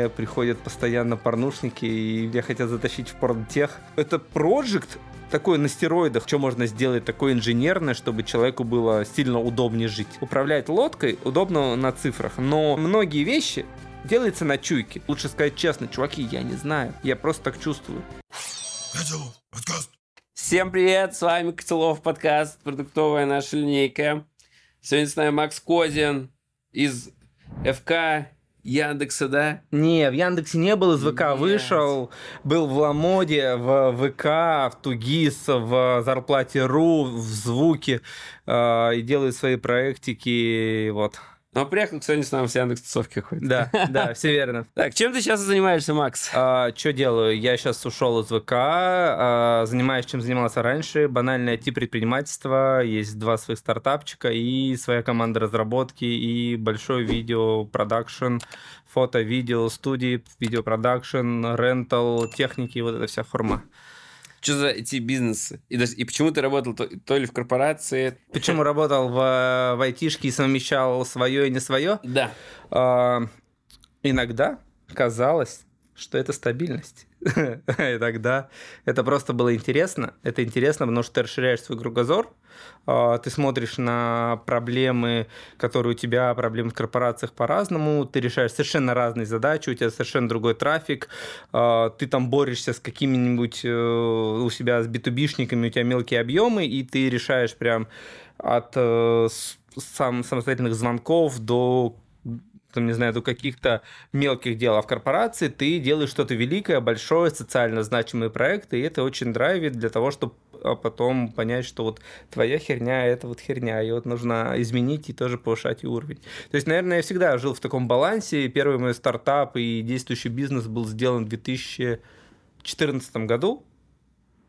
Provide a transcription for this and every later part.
мне приходят постоянно порнушники, и меня хотят затащить в порнтех. Это проект такой на стероидах, что можно сделать такое инженерное, чтобы человеку было сильно удобнее жить. Управлять лодкой удобно на цифрах, но многие вещи делаются на чуйке. Лучше сказать честно, чуваки, я не знаю, я просто так чувствую. Всем привет, с вами Котелов подкаст, продуктовая наша линейка. Сегодня с нами Макс Козин из ФК Яндекса, да? Не, в Яндексе не был, из ВК Нет. вышел, был в Ламоде, в ВК, в Тугис, в Зарплате.ру, в Звуке, э, и делает свои проектики, вот. Но приехал, кстати, с нами с Яндекс тусовки ходит. Да, да, все верно. Так, чем ты сейчас занимаешься, Макс? А, что делаю? Я сейчас ушел из ВК, а, занимаюсь, чем занимался раньше. Банальное IT-предпринимательство. Есть два своих стартапчика и своя команда разработки и большой видео-продакшн, фото-видео, студии, видео-продакшн, рентал, техники, вот эта вся форма. Что за эти бизнесы? И, и почему ты работал то, то ли в корпорации? Почему работал в, в айтишке и совмещал свое и не свое? Да. А, иногда казалось, что это стабильность. И тогда это просто было интересно. Это интересно, потому что ты расширяешь свой кругозор, а, ты смотришь на проблемы, которые у тебя, проблемы в корпорациях по-разному, ты решаешь совершенно разные задачи, у тебя совершенно другой трафик, а, ты там борешься с какими-нибудь э, у себя с битубишниками, у тебя мелкие объемы, и ты решаешь прям от э, сам, самостоятельных звонков до там, не знаю, до каких-то мелких дел, а в корпорации ты делаешь что-то великое, большое, социально значимые проекты, и это очень драйвит для того, чтобы а потом понять, что вот твоя херня – это вот херня, и вот нужно изменить и тоже повышать уровень. То есть, наверное, я всегда жил в таком балансе. Первый мой стартап и действующий бизнес был сделан в 2014 году,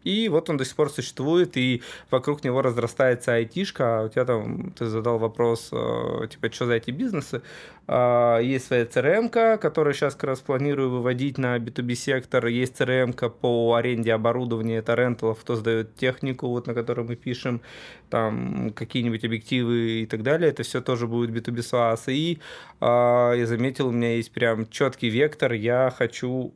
и вот он до сих пор существует, и вокруг него разрастается айтишка. А у тебя там, ты задал вопрос, э, типа, что за эти бизнесы? А, есть своя CRM, которую сейчас как раз планирую выводить на B2B сектор. Есть CRM по аренде оборудования, это ренталов, кто сдает технику, вот на которой мы пишем, там какие-нибудь объективы и так далее. Это все тоже будет B2B SaaS. И а, я заметил, у меня есть прям четкий вектор. Я хочу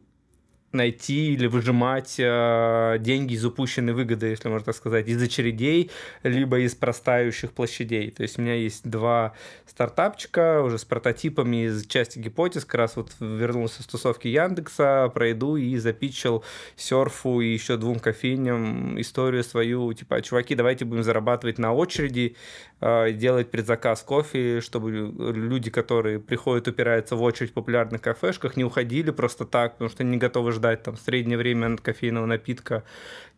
найти или выжимать э, деньги из упущенной выгоды, если можно так сказать, из очередей, либо из простающих площадей. То есть у меня есть два стартапчика уже с прототипами из части гипотез. Как раз вот вернулся с тусовки Яндекса, пройду и запичил серфу и еще двум кофейням историю свою. Типа, чуваки, давайте будем зарабатывать на очереди, делать предзаказ кофе, чтобы люди, которые приходят, упираются в очередь в популярных кафешках, не уходили просто так, потому что не готовы ждать там среднее время кофейного напитка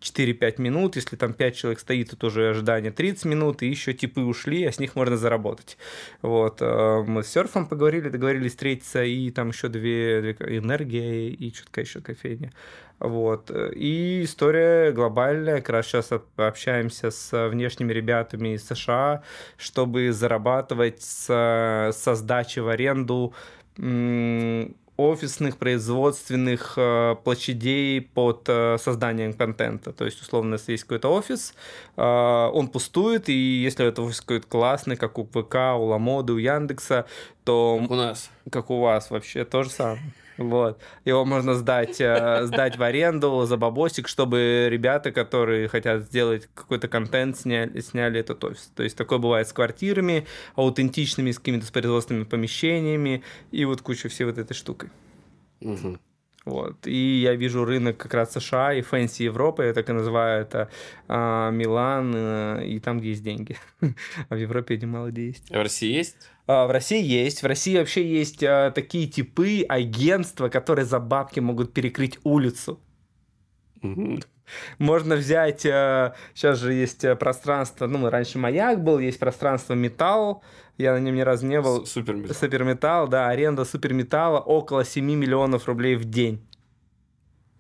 4-5 минут, если там 5 человек стоит, то тоже ожидание 30 минут, и еще типы ушли, а с них можно заработать. Вот. Э, мы с серфом поговорили, договорились встретиться, и там еще две, две энергия и что-то еще кофейня. Вот. И история глобальная. Как раз сейчас общаемся с внешними ребятами из США, чтобы зарабатывать с, со сдачи в аренду офисных, производственных э, площадей под э, созданием контента. То есть, условно, если есть какой-то офис, э, он пустует, и если это офис какой-то классный, как у ВК, у Ламоды, у Яндекса, то... Как у нас. Как у вас вообще, то же самое. Вот. Его можно сдать, э, сдать в аренду за бабосик, чтобы ребята, которые хотят сделать какой-то контент, сняли, сняли этот офис. То есть такое бывает с квартирами, аутентичными, с какими-то производственными помещениями и вот куча всей вот этой штукой. Угу. Вот. И я вижу рынок как раз США и fancy Европы, я так и называю это а, Милан, а, и там, где есть деньги. а в Европе немало где есть. А в России есть? А, в России есть. В России вообще есть а, такие типы агентства, которые за бабки могут перекрыть улицу. Можно взять, сейчас же есть пространство, ну, раньше маяк был, есть пространство металл, я на нем ни разу не был. Суперметалл. Суперметалл, да, аренда суперметалла около 7 миллионов рублей в день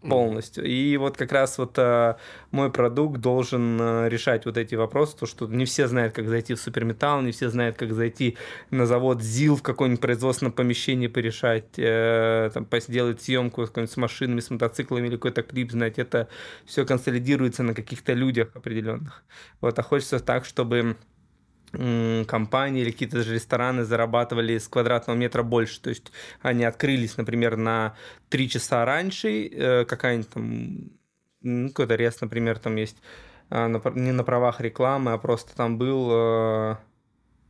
полностью. И вот как раз вот э, мой продукт должен э, решать вот эти вопросы, то что не все знают, как зайти в суперметалл, не все знают, как зайти на завод ЗИЛ в какое-нибудь производственном помещении порешать, э, там, сделать съемку с машинами, с мотоциклами или какой-то клип, знать, это все консолидируется на каких-то людях определенных. Вот, а хочется так, чтобы компании или какие-то даже рестораны зарабатывали с квадратного метра больше. То есть они открылись, например, на 3 часа раньше, э, какая-нибудь там, ну, какой-то рез, например, там есть а, не на правах рекламы, а просто там был, э,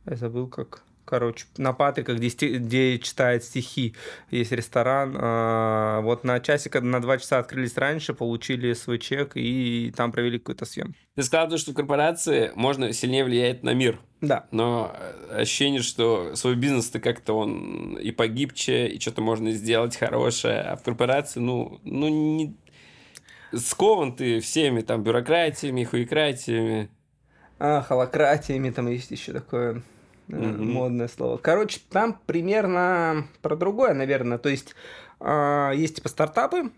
я забыл как, короче, на Патриках, где, где читает стихи, есть ресторан. А, вот на часик, на два часа открылись раньше, получили свой чек и там провели какой-то съем. Ты сказал, что в корпорации можно сильнее влиять на мир. Да. Но ощущение, что свой бизнес ты как-то он и погибче, и что-то можно сделать хорошее, а в корпорации, ну, ну не... скован ты всеми там бюрократиями, хуекратиями. А, холократиями, там есть еще такое mm-hmm. модное слово. Короче, там примерно про другое, наверное. То есть э, есть типа стартапы,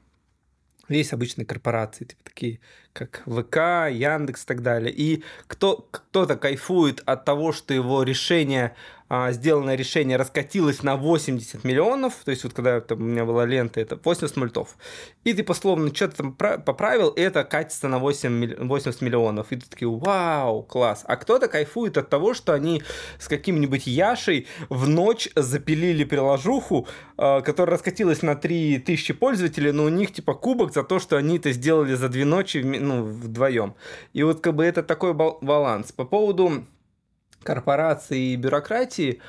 есть обычные корпорации, типа такие, как ВК, Яндекс и так далее. И кто, кто-то кайфует от того, что его решение а, сделанное решение раскатилось на 80 миллионов, то есть вот когда там, у меня была лента, это 80 мультов, и ты пословно что-то там поправил, и это катится на 8, 80 миллионов, и ты такие, вау, класс. А кто-то кайфует от того, что они с каким-нибудь Яшей в ночь запилили приложуху, а, которая раскатилась на 3000 пользователей, но у них типа кубок за то, что они это сделали за две ночи ну, вдвоем. И вот как бы это такой баланс. По поводу корпорации и бюрократии,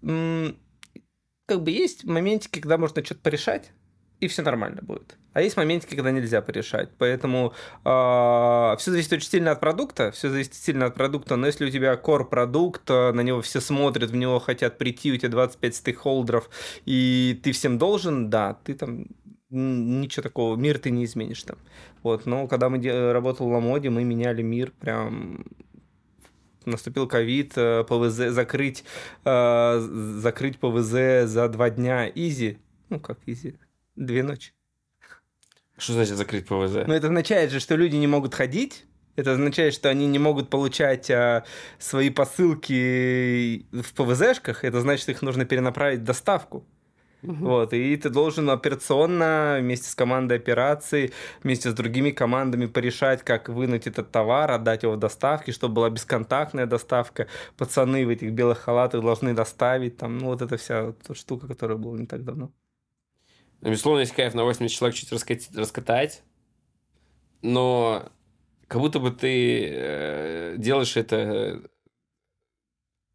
как бы есть моментики, когда можно что-то порешать, и все нормально будет. А есть моментики, когда нельзя порешать. Поэтому э, а, все зависит очень сильно от продукта. Все зависит сильно от продукта. Но если у тебя core продукт, а, на него все смотрят, в него хотят прийти, у тебя 25 стейкхолдеров, и ты всем должен, да, ты там ничего такого, мир ты не изменишь там. Вот, но когда мы работали в Ламоде, мы меняли мир прям наступил ковид, э, ПВЗ закрыть, э, закрыть ПВЗ за два дня easy. Ну, как easy? Две ночи. Что значит закрыть ПВЗ? Ну, это означает же, что люди не могут ходить, это означает, что они не могут получать а, свои посылки в ПВЗшках. Это значит, что их нужно перенаправить в доставку. Угу. Вот, и ты должен операционно вместе с командой операции, вместе с другими командами порешать, как вынуть этот товар, отдать его в доставке, чтобы была бесконтактная доставка. Пацаны в этих белых халатах должны доставить. Там, ну, вот эта вся вот штука, которая была не так давно. Ну, безусловно, есть кайф на 80 человек чуть раскатать, раскатать но как будто бы ты э, делаешь это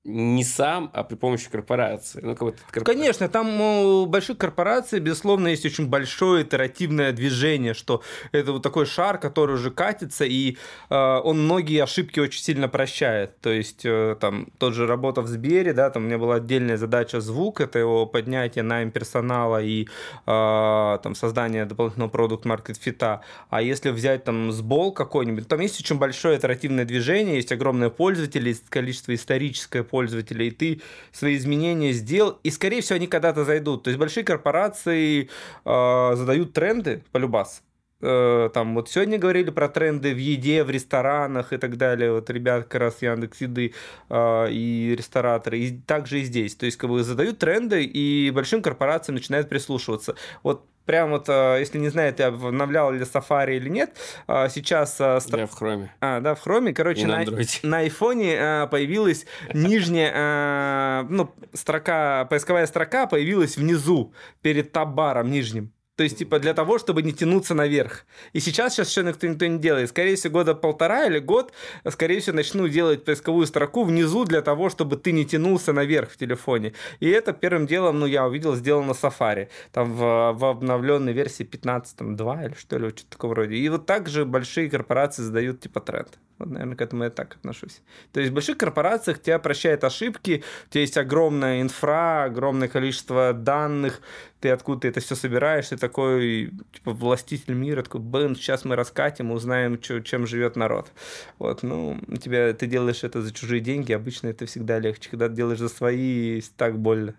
не сам, а при помощи корпорации. Ну, как корпорация. Конечно, там у больших корпораций, безусловно, есть очень большое итеративное движение, что это вот такой шар, который уже катится, и э, он многие ошибки очень сильно прощает. То есть, э, там, тот же работа в Сбере, да, там у меня была отдельная задача звук, это его поднятие найм персонала и э, там создание дополнительного продукт маркет фита. А если взять там сбол какой-нибудь, там есть очень большое итеративное движение, есть огромное пользователи, есть количество историческое пользователя, и ты свои изменения сделал, и, скорее всего, они когда-то зайдут. То есть большие корпорации э, задают тренды по любас. Э, там вот сегодня говорили про тренды в еде, в ресторанах и так далее. Вот ребят как раз Яндекс Еды э, и рестораторы. И также и здесь. То есть как бы задают тренды, и большим корпорациям начинают прислушиваться. Вот прям вот, э, если не знаете, обновлял ли Safari или нет, э, сейчас... Э, Я в Chrome. А, да, в Chrome. Короче, на, на, на айфоне появилась нижняя, ну, строка, поисковая строка появилась внизу, перед табаром нижним. То есть, типа, для того, чтобы не тянуться наверх. И сейчас сейчас еще никто, никто не делает. Скорее всего, года полтора или год, скорее всего, начну делать поисковую строку внизу для того, чтобы ты не тянулся наверх в телефоне. И это первым делом, ну, я увидел, сделано на Safari. Там в, в обновленной версии 15.2 или что ли, что-то такого вроде. И вот так же большие корпорации задают, типа, тренд. Вот, наверное, к этому я так отношусь. То есть в больших корпорациях тебя прощают ошибки, у тебя есть огромная инфра, огромное количество данных, ты откуда ты это все собираешь, ты такой типа властитель мира, такой, блин, сейчас мы раскатим, узнаем, чё, чем живет народ. Вот, ну, тебя, ты делаешь это за чужие деньги, обычно это всегда легче, когда ты делаешь за свои, так больно.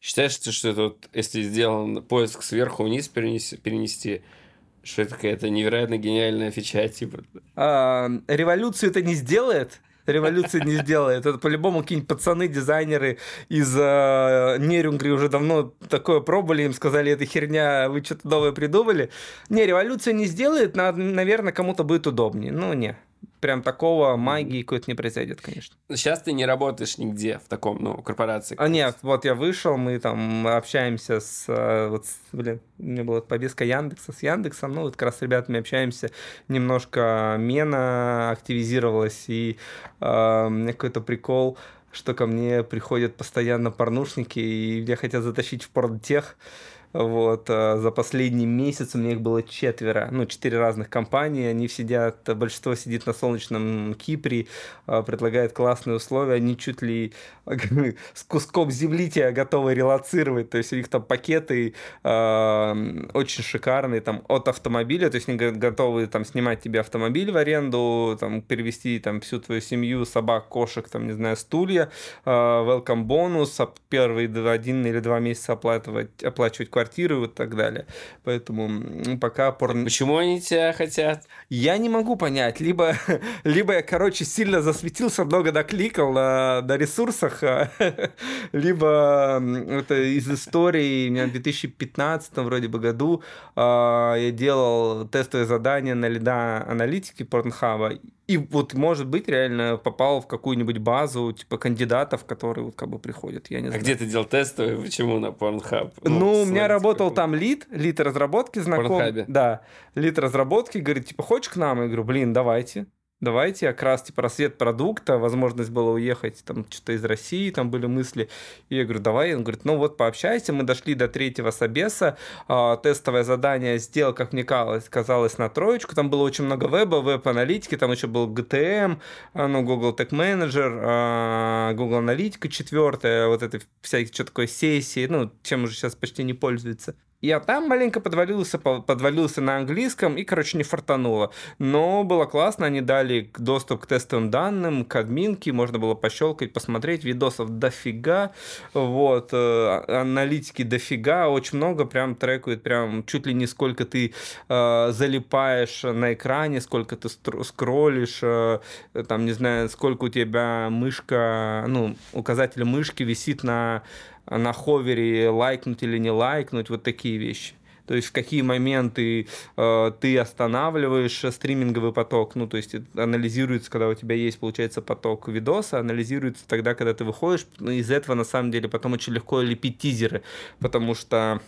Считаешь ты, что это вот, если сделан поиск сверху вниз перенести, перенести что это какая-то невероятно гениальная фича, типа. А, революцию это не сделает? Революции не сделает. Это по-любому какие-нибудь пацаны, дизайнеры из э, Нерюнгри уже давно такое пробовали, им сказали, это херня, вы что-то новое придумали. Не, революция не сделает, наверное, кому-то будет удобнее. Ну, не. Прям такого магии какой-то не произойдет, конечно. Сейчас ты не работаешь нигде в таком, ну, корпорации. А нет, вот я вышел, мы там общаемся с, э, вот, блин, у меня была повестка Яндекса с Яндексом, ну, вот как раз с ребятами общаемся, немножко Мена активизировалась, и э, у меня какой-то прикол, что ко мне приходят постоянно порнушники, и меня хотят затащить в порнтех, вот, а за последний месяц у меня их было четверо, ну, четыре разных компании. Они сидят, большинство сидит на солнечном Кипре, а, предлагает классные условия. Они чуть ли с куском земли тебя готовы релацировать. То есть у них там пакеты э, очень шикарные, там, от автомобиля. То есть они готовы там снимать тебе автомобиль в аренду, там, перевести там всю твою семью, собак, кошек, там, не знаю, стулья, э, welcome бонус, первые один или два месяца оплачивать, оплачивать квартиру и так далее. Поэтому пока порно... Почему они тебя хотят? Я не могу понять. Либо, либо я, короче, сильно засветился, много докликал на, на ресурсах, либо это из истории, у меня в 2015 вроде бы году а, я делал тестовое задание на лида аналитики Порнхаба, и вот, может быть, реально попал в какую-нибудь базу, типа, кандидатов, которые вот как бы приходят, я не а знаю. где ты делал тестовые, почему на Pornhub? Ну, ну у меня работал там лид, лид разработки знакомый. Да, лид разработки, говорит, типа, хочешь к нам? Я говорю, блин, давайте давайте как раз типа рассвет продукта, возможность была уехать там что-то из России, там были мысли. И я говорю, давай. Он говорит, ну вот пообщайся. Мы дошли до третьего собеса, э, тестовое задание сделал, как мне казалось, на троечку. Там было очень много веба, веб-аналитики, там еще был GTM, а, ну, Google Tech Manager, э, Google Аналитика четвертая, вот это всякие, что такое сессии, ну, чем уже сейчас почти не пользуется. Я там маленько подвалился, подвалился на английском и, короче, не фартануло. Но было классно, они дали доступ к тестовым данным, к админке, можно было пощелкать, посмотреть, видосов дофига, вот, э, аналитики дофига, очень много, прям трекают, прям чуть ли не сколько ты э, залипаешь на экране, сколько ты скроллишь, э, там, не знаю, сколько у тебя мышка, ну, указатель мышки висит на на ховере лайкнуть или не лайкнуть, вот такие вещи. То есть в какие моменты э, ты останавливаешь стриминговый поток, ну то есть анализируется, когда у тебя есть, получается, поток видоса, анализируется тогда, когда ты выходишь. Из этого на самом деле потом очень легко лепить тизеры, потому что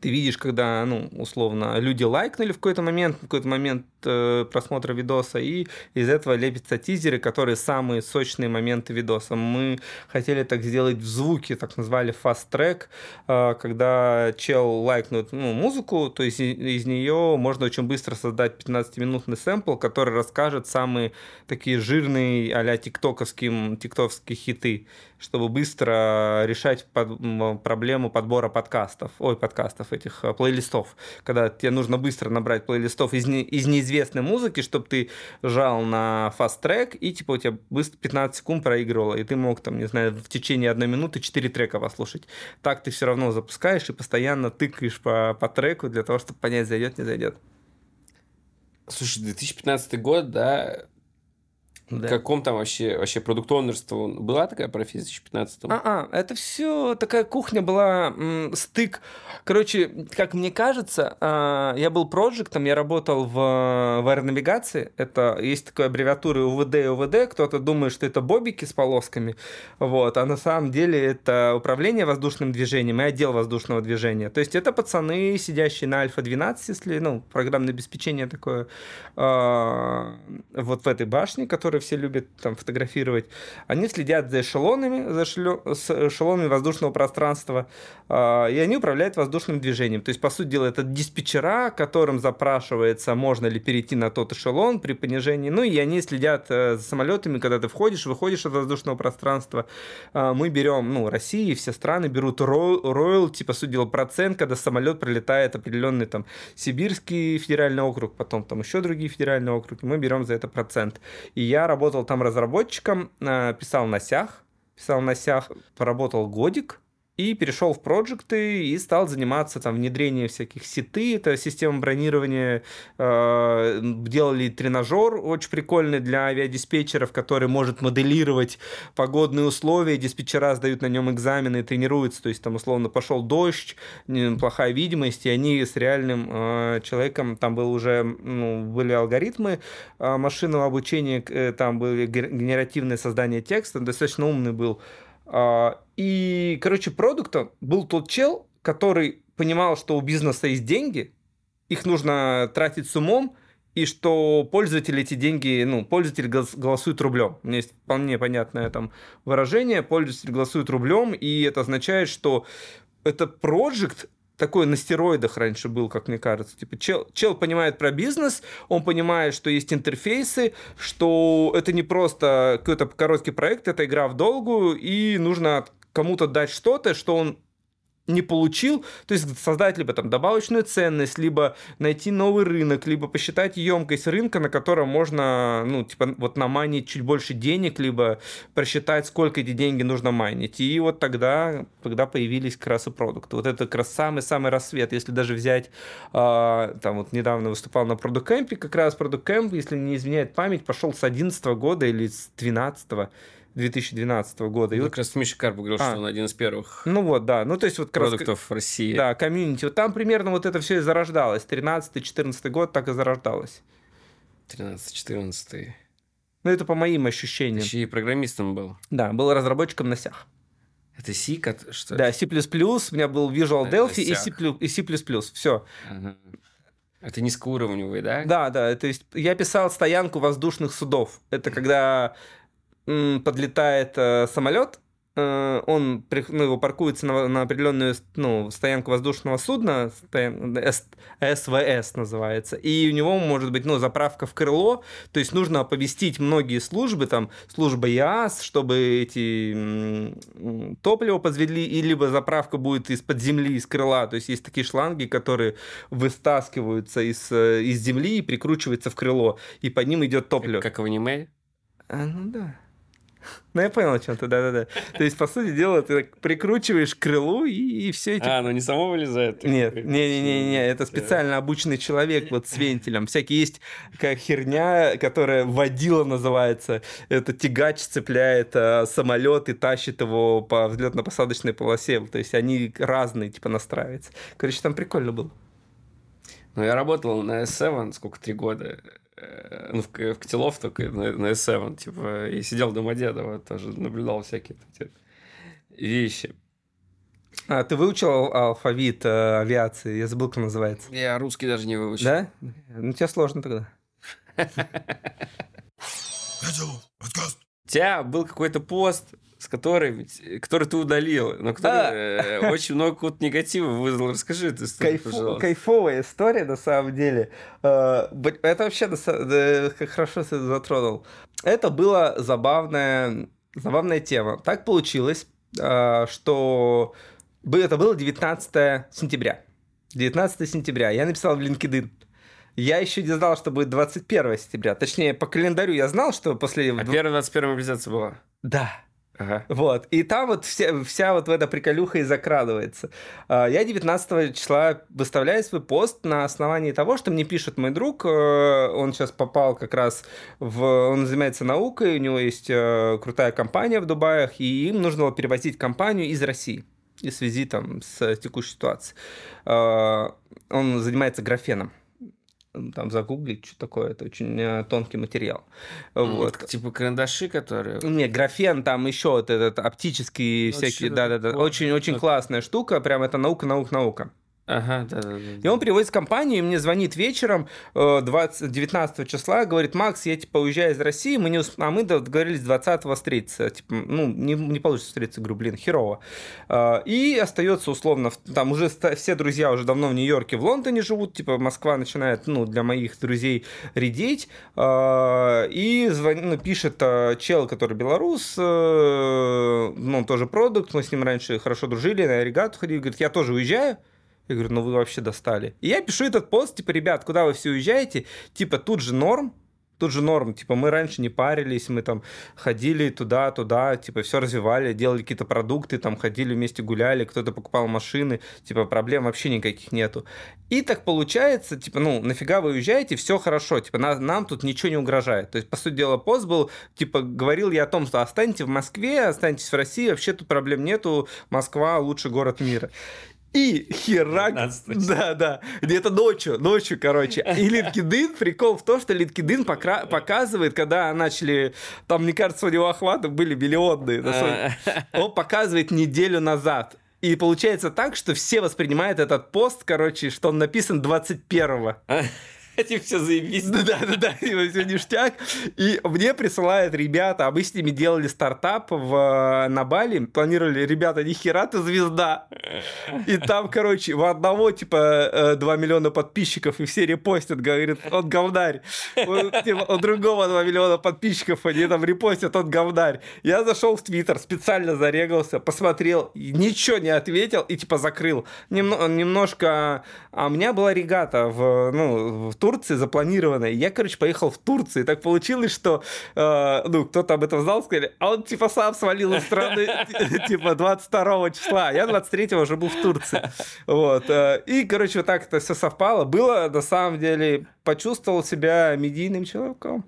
ты видишь, когда, ну, условно, люди лайкнули в какой-то момент, в какой-то момент э, просмотра видоса, и из этого лепятся тизеры, которые самые сочные моменты видоса. Мы хотели так сделать в звуке, так назвали fast track, э, когда чел лайкнут ну, музыку, то есть из нее можно очень быстро создать 15-минутный сэмпл, который расскажет самые такие жирные а-ля тиктоковские, тиктоковские хиты чтобы быстро решать под, проблему подбора подкастов, ой, подкастов этих, э, плейлистов, когда тебе нужно быстро набрать плейлистов из, не, из неизвестной музыки, чтобы ты жал на track и типа у тебя быстро 15 секунд проигрывало, и ты мог там, не знаю, в течение одной минуты 4 трека послушать. Так ты все равно запускаешь и постоянно тыкаешь по, по треку для того, чтобы понять, зайдет, не зайдет. Слушай, 2015 год, да, да. каком там вообще, вообще продукт была такая профессия в 2015 А, а, это все такая кухня была, м, стык. Короче, как мне кажется, э, я был проектом, я работал в, в аэронавигации. Это есть такая аббревиатура УВД и УВД. Кто-то думает, что это бобики с полосками. Вот, а на самом деле это управление воздушным движением и отдел воздушного движения. То есть это пацаны, сидящие на Альфа-12, если, ну, программное обеспечение такое, э, вот в этой башне, которая все любят там фотографировать, они следят за эшелонами, за эшелонами воздушного пространства, э, и они управляют воздушным движением. То есть, по сути дела, это диспетчера, которым запрашивается, можно ли перейти на тот эшелон при понижении, ну и они следят э, за самолетами, когда ты входишь, выходишь от воздушного пространства. Э, мы берем, ну, Россия и все страны берут роялти, по сути дела, процент, когда самолет прилетает определенный там Сибирский федеральный округ, потом там еще другие федеральные округи, мы берем за это процент. И я работал там разработчиком, э, писал на сях, писал на сях, поработал годик, и перешел в проекты и стал заниматься там внедрением всяких сеты, это система бронирования, э, делали тренажер очень прикольный для авиадиспетчеров, который может моделировать погодные условия, диспетчера сдают на нем экзамены и тренируются, то есть там условно пошел дождь, плохая видимость, и они с реальным э, человеком, там был уже, ну, были алгоритмы э, машинного обучения, э, там были генеративное создание текста, достаточно умный был и, короче, продуктом был тот чел, который понимал, что у бизнеса есть деньги, их нужно тратить с умом, и что пользователи эти деньги, ну, пользователь голосует рублем. У меня есть вполне понятное там выражение, пользователь голосует рублем, и это означает, что это проект такой на стероидах раньше был, как мне кажется. Типа чел, чел понимает про бизнес, он понимает, что есть интерфейсы, что это не просто какой-то короткий проект, это игра в долгую, и нужно кому-то дать что-то, что он не получил, то есть создать либо там добавочную ценность, либо найти новый рынок, либо посчитать емкость рынка, на котором можно, ну, типа, вот наманить чуть больше денег, либо просчитать, сколько эти деньги нужно майнить. И вот тогда, тогда появились как раз и продукты. Вот это как раз самый-самый рассвет. Если даже взять, э, там вот недавно выступал на Product Camp, как раз Product Camp, если не изменяет память, пошел с 11 года или с 12 -го 2012 года. И ну, вот... Как раз Миша Карп говорил, а. что он один из первых ну вот, да. Ну, то есть вот продуктов раз... в России. Да, комьюнити. Вот там примерно вот это все и зарождалось. 13-14 год так и зарождалось. 13-14. Ну, это по моим ощущениям. Еще и программистом был. Да, был разработчиком на сях. Это C, что Да, C++, у меня был Visual Delphi и C++, и C++. Все. Ага. Это низкоуровневый, да? Да, да. То есть я писал стоянку воздушных судов. Это когда подлетает э, самолет, э, он ну, его паркуется на, на определенную ну, стоянку воздушного судна, стоян, СВС называется, и у него может быть ну, заправка в крыло, то есть нужно оповестить многие службы, там служба ЯС, чтобы эти топливо подвели, и либо заправка будет из-под земли, из крыла, то есть есть такие шланги, которые выстаскиваются из, э, из земли и прикручиваются в крыло, и под ним идет топливо. Как, как в аниме? А, ну да. Ну, я понял, о чем ты, да-да-да. То есть, по сути дела, ты прикручиваешь к крылу, и, и все эти... А, ну не само вылезает? Нет, не-не-не, это специально обученный человек вот с вентилем. Всякие есть какая херня, которая водила называется. Это тягач цепляет а, самолет и тащит его по взлетно-посадочной полосе. То есть, они разные, типа, настраиваются. Короче, там прикольно было. Ну, я работал на S7, сколько, три года. Ну, в, в Котелов только на, на S7, типа, и сидел в Домодедово, тоже наблюдал всякие эти вещи. А, ты выучил алфавит э, авиации? Я забыл, как называется. Я русский даже не выучил. Да? Ну, тебе сложно тогда. У тебя был какой-то пост, с которой, который ты удалил, но который а. Э, очень много какого-то негатива вызвал. Расскажи эту историю, Кайф... пожалуйста. Кайфовая история, на самом деле. Э, это вообще хорошо ты затронул. Это была забавная, забавная тема. Так получилось, э, что это было 19 сентября. 19 сентября. Я написал в LinkedIn. Я еще не знал, что будет 21 сентября. Точнее, по календарю я знал, что после... А первая 21 мобилизация была? Да. Ага. Вот. И там вот вся, вся вот эта приколюха и закрадывается. А, я 19 числа выставляю свой пост на основании того, что мне пишет мой друг. Э, он сейчас попал как раз в... Он занимается наукой, у него есть э, крутая компания в Дубаях, и им нужно было перевозить компанию из России в связи там с текущей ситуацией. А, он занимается графеном там загуглить, что такое, это очень э, тонкий материал. Вот. Типа карандаши, которые... Не, графен, там еще вот этот оптический всякие, да-да-да, очень-очень классная штука, прям это наука, наука, наука. Ага, да, да, да. И он приводит компанию, и мне звонит вечером 20, э, 19 числа, говорит, Макс, я типа уезжаю из России, мы не усп... а мы договорились 20 встретиться. Типа, ну, не, не получится встретиться, говорю, блин, херово. Э, и остается условно, там уже все друзья уже давно в Нью-Йорке, в Лондоне живут, типа Москва начинает, ну, для моих друзей редеть. Э, и звон... ну, пишет чел, который белорус, ну, он тоже продукт, мы с ним раньше хорошо дружили, на регату ходили, говорит, я тоже уезжаю, я говорю, ну вы вообще достали. И я пишу этот пост, типа, ребят, куда вы все уезжаете? Типа, тут же норм, тут же норм, типа мы раньше не парились, мы там ходили туда-туда, типа все развивали, делали какие-то продукты, там ходили вместе гуляли, кто-то покупал машины, типа проблем вообще никаких нету. И так получается, типа, ну, нафига вы уезжаете, все хорошо, типа, на, нам тут ничего не угрожает. То есть, по сути дела, пост был, типа, говорил я о том, что останьтесь в Москве, останьтесь в России, вообще тут проблем нету, Москва лучший город мира. И херак... Да, да. Где-то ночью, ночью, короче. И LinkedIn, прикол в том, что LinkedIn покра... показывает, когда начали... Там, мне кажется, у него охваты были миллионные. Он показывает неделю назад. И получается так, что все воспринимают этот пост, короче, что он написан 21-го. Типа все заебись. Да, да, да, все ништяк. И мне присылают ребята, а мы с ними делали стартап в, на Бали, планировали, ребята, нихера ты звезда. И там, короче, у одного, типа, 2 э, миллиона подписчиков, и все репостят, говорит, он говнарь. У, типа, у другого 2 миллиона подписчиков, они там репостят, он говнарь. Я зашел в Твиттер, специально зарегался, посмотрел, ничего не ответил и, типа, закрыл. Немно, немножко... А у меня была регата в, ну, в Турции запланированная. Я, короче, поехал в Турцию. И так получилось, что, э, ну, кто-то об этом знал, сказали, а он, типа, сам свалил из страны, типа, 22 числа. Я 23 уже был в Турции. Вот. Э, и, короче, вот так это все совпало. Было, на самом деле, почувствовал себя медийным человеком.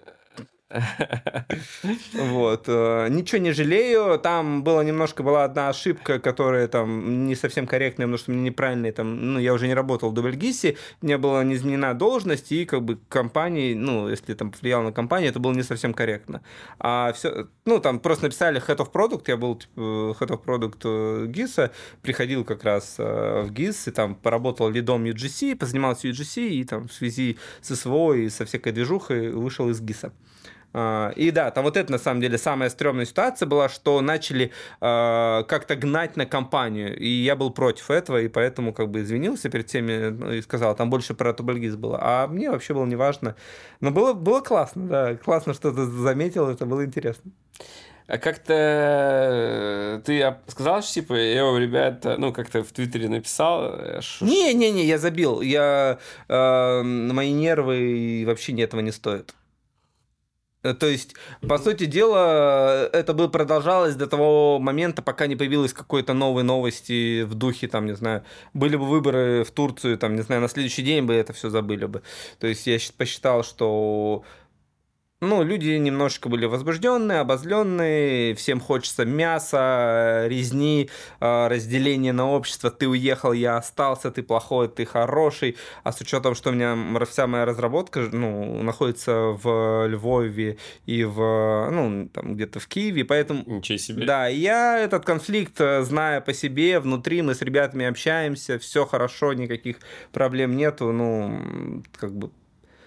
Вот. Э, ничего не жалею. Там была немножко была одна ошибка, которая там не совсем корректная, потому что мне неправильно там, ну, я уже не работал в Дубльгисе, не была не изменена должность, и как бы компании, ну, если там повлиял на компанию, это было не совсем корректно. А все, ну, там просто написали Head of Product, я был типа, Head of Product ГИСа, приходил как раз э, в ГИС, и там поработал лидом UGC, позанимался UGC, и там в связи с СВО и со всякой движухой вышел из ГИСа. А, и да, там вот это на самом деле самая стрёмная ситуация была, что начали э, как-то гнать на компанию, и я был против этого, и поэтому как бы извинился перед всеми ну, и сказал, там больше про Тубальгиз было, а мне вообще было неважно. Но было, было классно, да, классно, что ты заметил, это было интересно. А как-то э, ты сказал, что типа, я ребята, ну, как-то в Твиттере написал? Не-не-не, э, я забил. Я, э, мои нервы вообще этого не стоят. Э, то есть, по сути дела, это бы продолжалось до того момента, пока не появилось какой-то новой новости в духе, там, не знаю, были бы выборы в Турцию, там, не знаю, на следующий день бы это все забыли бы. То есть я посчитал, что ну, люди немножко были возбужденные, обозленные, всем хочется мяса, резни, а, разделения на общество. Ты уехал, я остался, ты плохой, ты хороший. А с учетом, что у меня вся моя разработка ну, находится в Львове и в, ну, там где-то в Киеве, поэтому... Ничего себе. Да, я этот конфликт, э, зная по себе, внутри мы с ребятами общаемся, все хорошо, никаких проблем нету, ну, как бы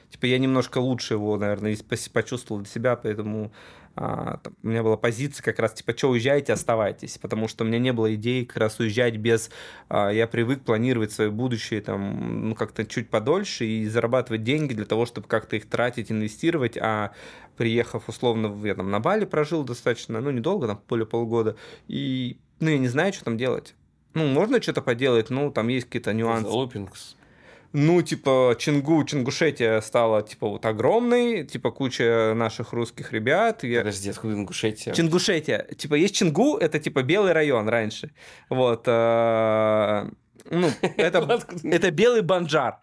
типа я немножко лучше его, наверное, почувствовал для себя, поэтому а, там, у меня была позиция как раз типа, что уезжайте, оставайтесь, потому что у меня не было идеи как раз уезжать без, а, я привык планировать свое будущее там, ну, как-то чуть подольше и зарабатывать деньги для того, чтобы как-то их тратить, инвестировать, а приехав условно, я там на Бали прожил достаточно, ну, недолго, там, более полгода, и, ну, я не знаю, что там делать. Ну, можно что-то поделать, ну, там есть какие-то нюансы. Залупингс ну, типа, Чингу, Чингушетия стала, типа, вот огромной, типа, куча наших русских ребят. Я... Подожди, откуда Ингушетия? Чингушетия. Типа, есть Чингу, это, типа, белый район раньше. Вот. Э, ну, это, это белый банджар.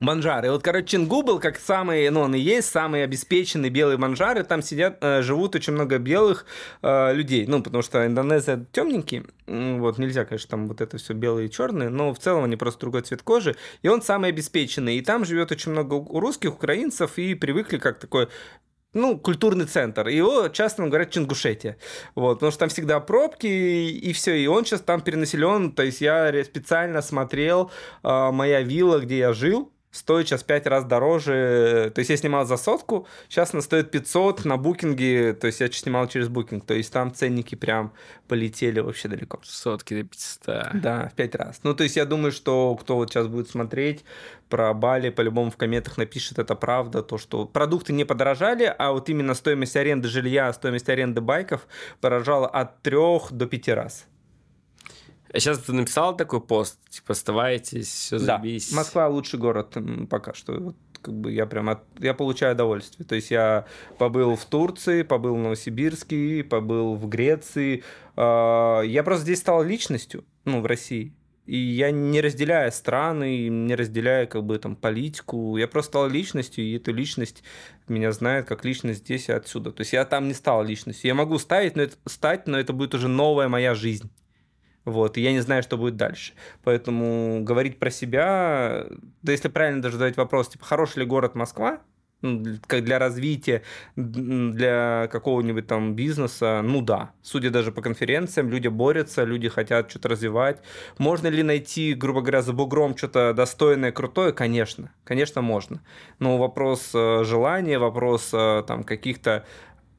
Манжары. Вот, короче, Чингу был как самый, ну, он и есть самый обеспеченный белый манжары. Там сидят, э, живут очень много белых э, людей. Ну, потому что Индонезия темненький. Вот, нельзя, конечно, там вот это все белые и черные, но в целом они просто другой цвет кожи. И он самый обеспеченный. И там живет очень много русских, украинцев, и привыкли как такой ну, культурный центр. Его часто говорят Чингушетия. Вот, потому что там всегда пробки, и, и все. И он сейчас там перенаселен. То есть я специально смотрел э, моя вилла, где я жил, стоит сейчас 5 раз дороже. То есть я снимал за сотку, сейчас она стоит 500 на букинге, то есть я снимал через букинг, то есть там ценники прям полетели вообще далеко. Сотки до 500. Да, в 5 раз. Ну, то есть я думаю, что кто вот сейчас будет смотреть про Бали, по-любому в комментах напишет, это правда, то, что продукты не подорожали, а вот именно стоимость аренды жилья, стоимость аренды байков подорожала от 3 до 5 раз. А сейчас ты написал такой пост, типа, оставайтесь, все да. забейся. Москва лучший город пока что. Вот как бы я прям от, я получаю удовольствие. То есть я побыл в Турции, побыл в Новосибирске, побыл в Греции. Э, я просто здесь стал личностью, ну, в России. И я не разделяю страны, не разделяю как бы там политику. Я просто стал личностью, и эту личность меня знают как личность здесь и отсюда. То есть я там не стал личностью. Я могу ставить, но это, стать, но это будет уже новая моя жизнь. Вот, и я не знаю, что будет дальше. Поэтому говорить про себя, да если правильно даже задать вопрос, типа, хороший ли город Москва, ну, как для развития, для какого-нибудь там бизнеса, ну да. Судя даже по конференциям, люди борются, люди хотят что-то развивать. Можно ли найти, грубо говоря, за бугром что-то достойное, крутое? Конечно, конечно можно. Но вопрос э, желания, вопрос э, там каких-то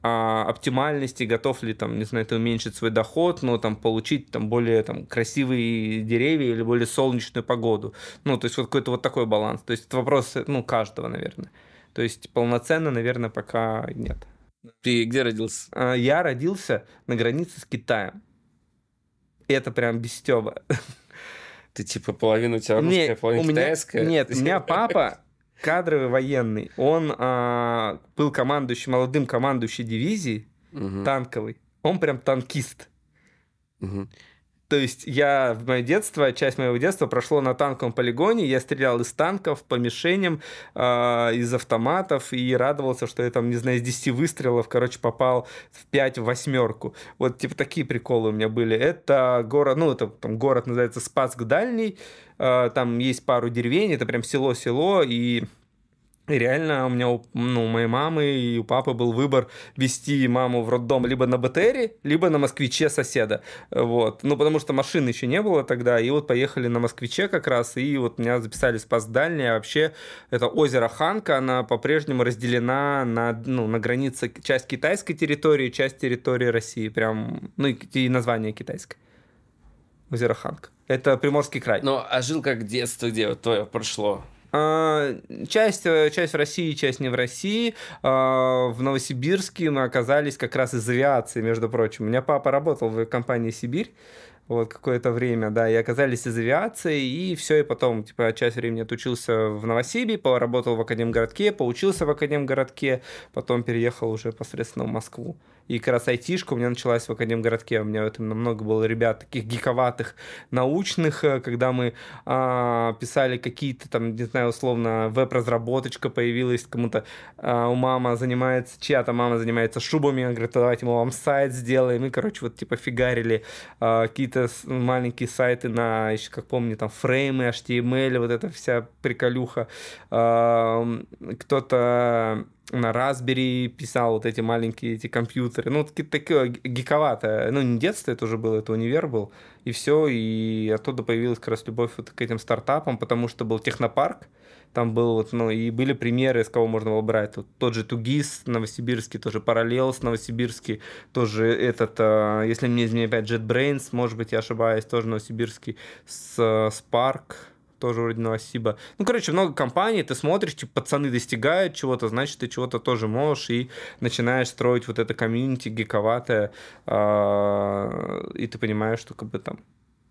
а, оптимальности, готов ли там, не знаю, ты уменьшить свой доход, но там получить там более там красивые деревья или более солнечную погоду. Ну, то есть вот какой-то вот такой баланс. То есть это вопрос, ну, каждого, наверное. То есть полноценно, наверное, пока нет. Ты где родился? А, я родился на границе с Китаем. И это прям без стёба. Ты типа половина у тебя русская, нет, половина у меня, китайская? Нет, у меня папа кадровый военный. Он а, был командующим, молодым командующим дивизии угу. танковой. Он прям танкист. Угу. То есть я в мое детство, часть моего детства прошло на танковом полигоне, я стрелял из танков по мишеням, э, из автоматов и радовался, что я там, не знаю, из 10 выстрелов, короче, попал в 5 в восьмерку. Вот типа такие приколы у меня были. Это город, ну это там город называется Спаск Дальний, там есть пару деревень, это прям село-село, и и реально у меня, ну, у моей мамы и у папы был выбор вести маму в роддом либо на БТРе, либо на москвиче соседа. Вот. Ну, потому что машины еще не было тогда. И вот поехали на москвиче как раз. И вот меня записали спас дальнее. А вообще это озеро Ханка, она по-прежнему разделена на, ну, на границе часть китайской территории, часть территории России. Прям, ну, и, и название китайское. Озеро Ханка. Это Приморский край. Ну, а жил как детство, где вот твое прошло? А, часть, э, часть в России, часть не в России. А, в Новосибирске мы оказались как раз из авиации, между прочим. У меня папа работал в компании «Сибирь», вот какое-то время, да, и оказались из авиации, и все, и потом, типа, часть времени отучился в Новосибе, поработал в Академгородке, поучился в Академгородке, потом переехал уже посредственно в Москву. И как раз айтишка у меня началась в Академгородке. У меня в этом много было ребят таких гиковатых, научных, э, когда мы а, писали какие-то там, не знаю, условно, веб-разработочка появилась, кому-то а, у мама занимается, чья-то мама занимается шубами, она говорит, давайте мы вам сайт сделаем. И, короче, вот типа фигарили а, какие-то маленькие сайты на, еще как помню, там фреймы, HTML, вот эта вся приколюха. А, кто-то на Raspberry писал вот эти маленькие эти компьютеры. Ну, такое гиковатое. Ну, не детство это уже было, это универ был. И все, и оттуда появилась как раз любовь вот к этим стартапам, потому что был технопарк, там был вот, ну, и были примеры, из кого можно было брать. Вот тот же Тугис, Новосибирский, тоже Параллелс, Новосибирский, тоже этот, а, если мне изменяет опять JetBrains, может быть, я ошибаюсь, тоже Новосибирский, с Spark, тоже вроде Новосиба. Ну, короче, много компаний, ты смотришь, типа, пацаны достигают чего-то, значит, ты чего-то тоже можешь, и начинаешь строить вот это комьюнити гиковатое, а, и ты понимаешь, что как бы там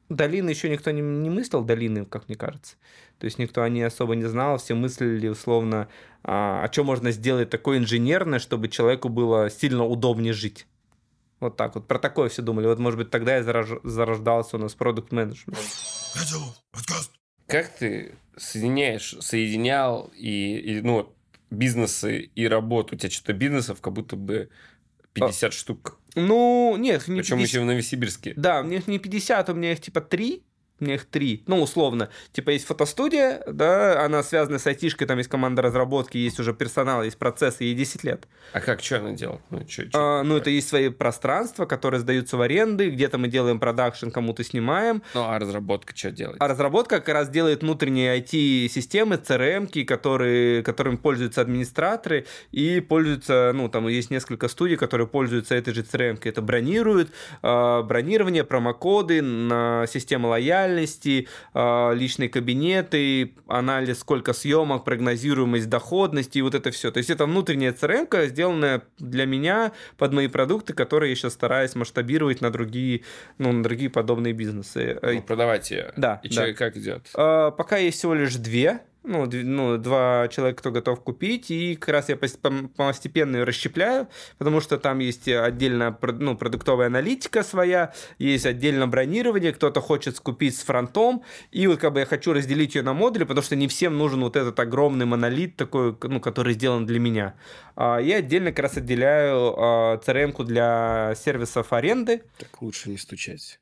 долины еще никто не, не мыслил, долины, как мне кажется. То есть никто о ней особо не знал, все мыслили условно, а, а что можно сделать такое инженерное, чтобы человеку было сильно удобнее жить. Вот так вот. Про такое все думали. Вот, может быть, тогда и зарождался у нас продукт менеджмент как ты соединяешь, соединял и, и ну, бизнесы и работу? У тебя что-то бизнесов как будто бы 50 а, штук. Ну, нет, не Причем 50... еще в Новосибирске. Да, мне не 50, у меня их типа 3 у меня их три. Ну, условно. Типа есть фотостудия, да, она связана с айтишкой, там есть команда разработки, есть уже персонал, есть процессы, ей 10 лет. А как, что она делает? Ну, чё, чё, а, ну это есть свои пространства, которые сдаются в аренды, где-то мы делаем продакшн, кому-то снимаем. Ну, а разработка что делает? А разработка как раз делает внутренние IT-системы, CRM, которые, которым пользуются администраторы и пользуются, ну, там есть несколько студий, которые пользуются этой же CRM. Это бронируют, э, бронирование, промокоды на систему лояльности, лояльности, а, личные кабинеты, анализ сколько съемок, прогнозируемость доходности и вот это все. То есть это внутренняя CRM, сделанная для меня под мои продукты, которые я сейчас стараюсь масштабировать на другие, ну, на другие подобные бизнесы. Ну, продавать ее. Да. И да. как идет? А, пока есть всего лишь две ну, ну, два человека, кто готов купить, и как раз я постепенно ее расщепляю, потому что там есть отдельно ну, продуктовая аналитика своя, есть отдельно бронирование, кто-то хочет скупить с фронтом, и вот как бы я хочу разделить ее на модули, потому что не всем нужен вот этот огромный монолит такой, ну, который сделан для меня. А, я отдельно как раз отделяю CRM-ку для сервисов аренды. Так лучше не стучать